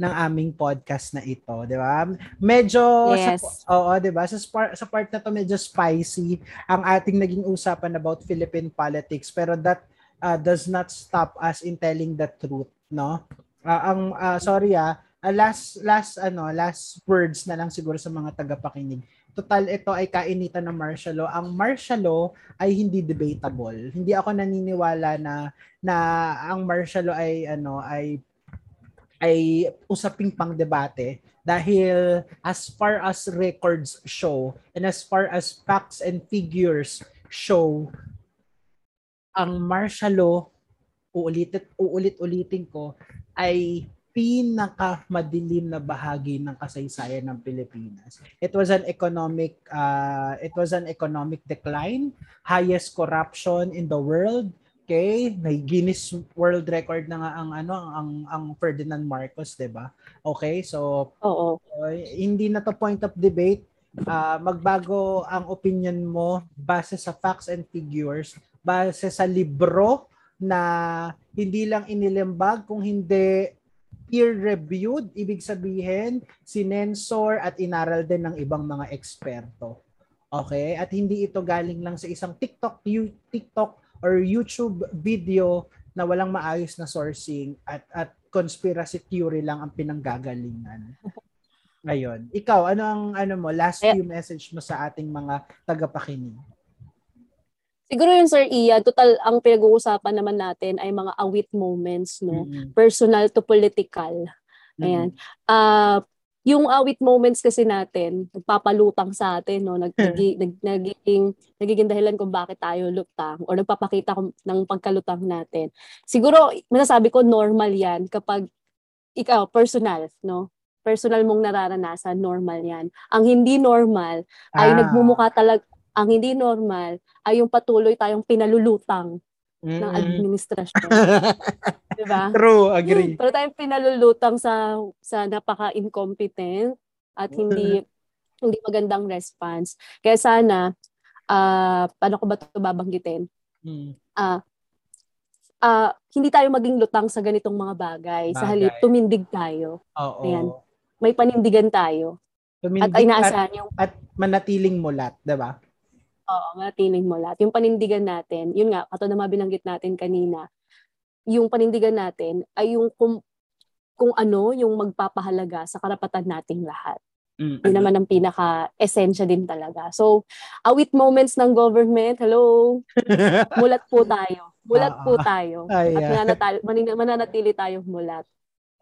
ng aming podcast na ito, 'di ba? Medyo yes. sa oo, 'di ba? Sa part, sa part na to medyo spicy ang ating naging usapan about Philippine politics, pero that uh, does not stop us in telling the truth, no? Uh, ang uh, sorry ah, uh, last last ano, last words na lang siguro sa mga tagapakinig. Total ito ay kainitan ng martial law. Ang martial law ay hindi debatable. Hindi ako naniniwala na na ang martial law ay ano ay ay usaping pang debate dahil as far as records show and as far as facts and figures show ang martial law uulit uulit-ulitin ko ay pinakamadilim na bahagi ng kasaysayan ng Pilipinas. It was an economic uh, it was an economic decline, highest corruption in the world. Okay, may Guinness World Record na nga ang ano ang ang Ferdinand Marcos, 'di ba? Okay, so Oo. Uh, hindi na to point of debate. Uh, magbago ang opinion mo base sa facts and figures, base sa libro na hindi lang inilimbag kung hindi peer-reviewed, ibig sabihin, sinensor at inaral din ng ibang mga eksperto. Okay? At hindi ito galing lang sa isang TikTok, TikTok or YouTube video na walang maayos na sourcing at at conspiracy theory lang ang pinanggagalingan. [LAUGHS] Ngayon, ikaw, ano ang ano mo last few message mo sa ating mga tagapakinig? Siguro yun, Sir Ian, total ang pinag-uusapan naman natin ay mga awit moments, no? Mm-hmm. Personal to political. Ayan. Mm-hmm. Uh, yung awit moments kasi natin, nagpapalutang sa atin, no? Nag, nag, nag, nagiging, nagiging dahilan kung bakit tayo lutang or nagpapakita ng pagkalutang natin. Siguro, masasabi ko, normal yan kapag ikaw, personal, no? Personal mong nararanasan, normal yan. Ang hindi normal ay ah. nagmumukha talaga, ang hindi normal ay yung patuloy tayong pinalulutang mm-hmm. ng administrasyon. [LAUGHS] 'Di ba? True, agree. Pero tayong pinalulutang sa sa napaka-incompetent at hindi hindi magandang response. Kaya sana uh, paano ko ba 'to babanggitin? Mm. Uh, uh, hindi tayo maging lutang sa ganitong mga bagay. bagay. Sa halip, tumindig tayo. Oo. Ayan. May panindigan tayo. Tumindig at ay naasahan yung... At manatiling mulat, di ba? Oo, manatiling mo lahat. Yung panindigan natin, yun nga, katulad na binanggit natin kanina, yung panindigan natin ay yung kung, kung ano yung magpapahalaga sa karapatan nating lahat. Mm, yun naman ang pinaka-esensya din talaga. So, awit moments ng government, hello, mulat po tayo. Mulat po ah, tayo. [LAUGHS] Ay, At mananatili, mananatili tayong mulat.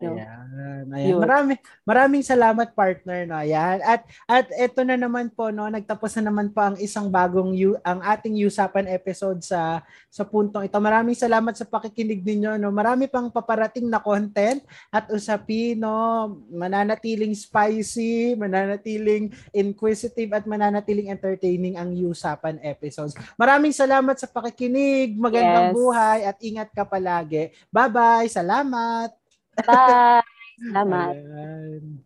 No? Ayan, ayan. Marami, maraming salamat partner no. Ayan. At at ito na naman po no, nagtapos na naman po ang isang bagong yu, ang ating usapan episode sa sa puntong ito. Maraming salamat sa pakikinig ninyo no. Marami pang paparating na content at usapin no, mananatiling spicy, mananatiling inquisitive at mananatiling entertaining ang usapan episodes. Maraming salamat sa pakikinig. Magandang Yes. buhay at ingat ka palagi. Bye-bye. Salamat. Bye! Salamat! Ayan.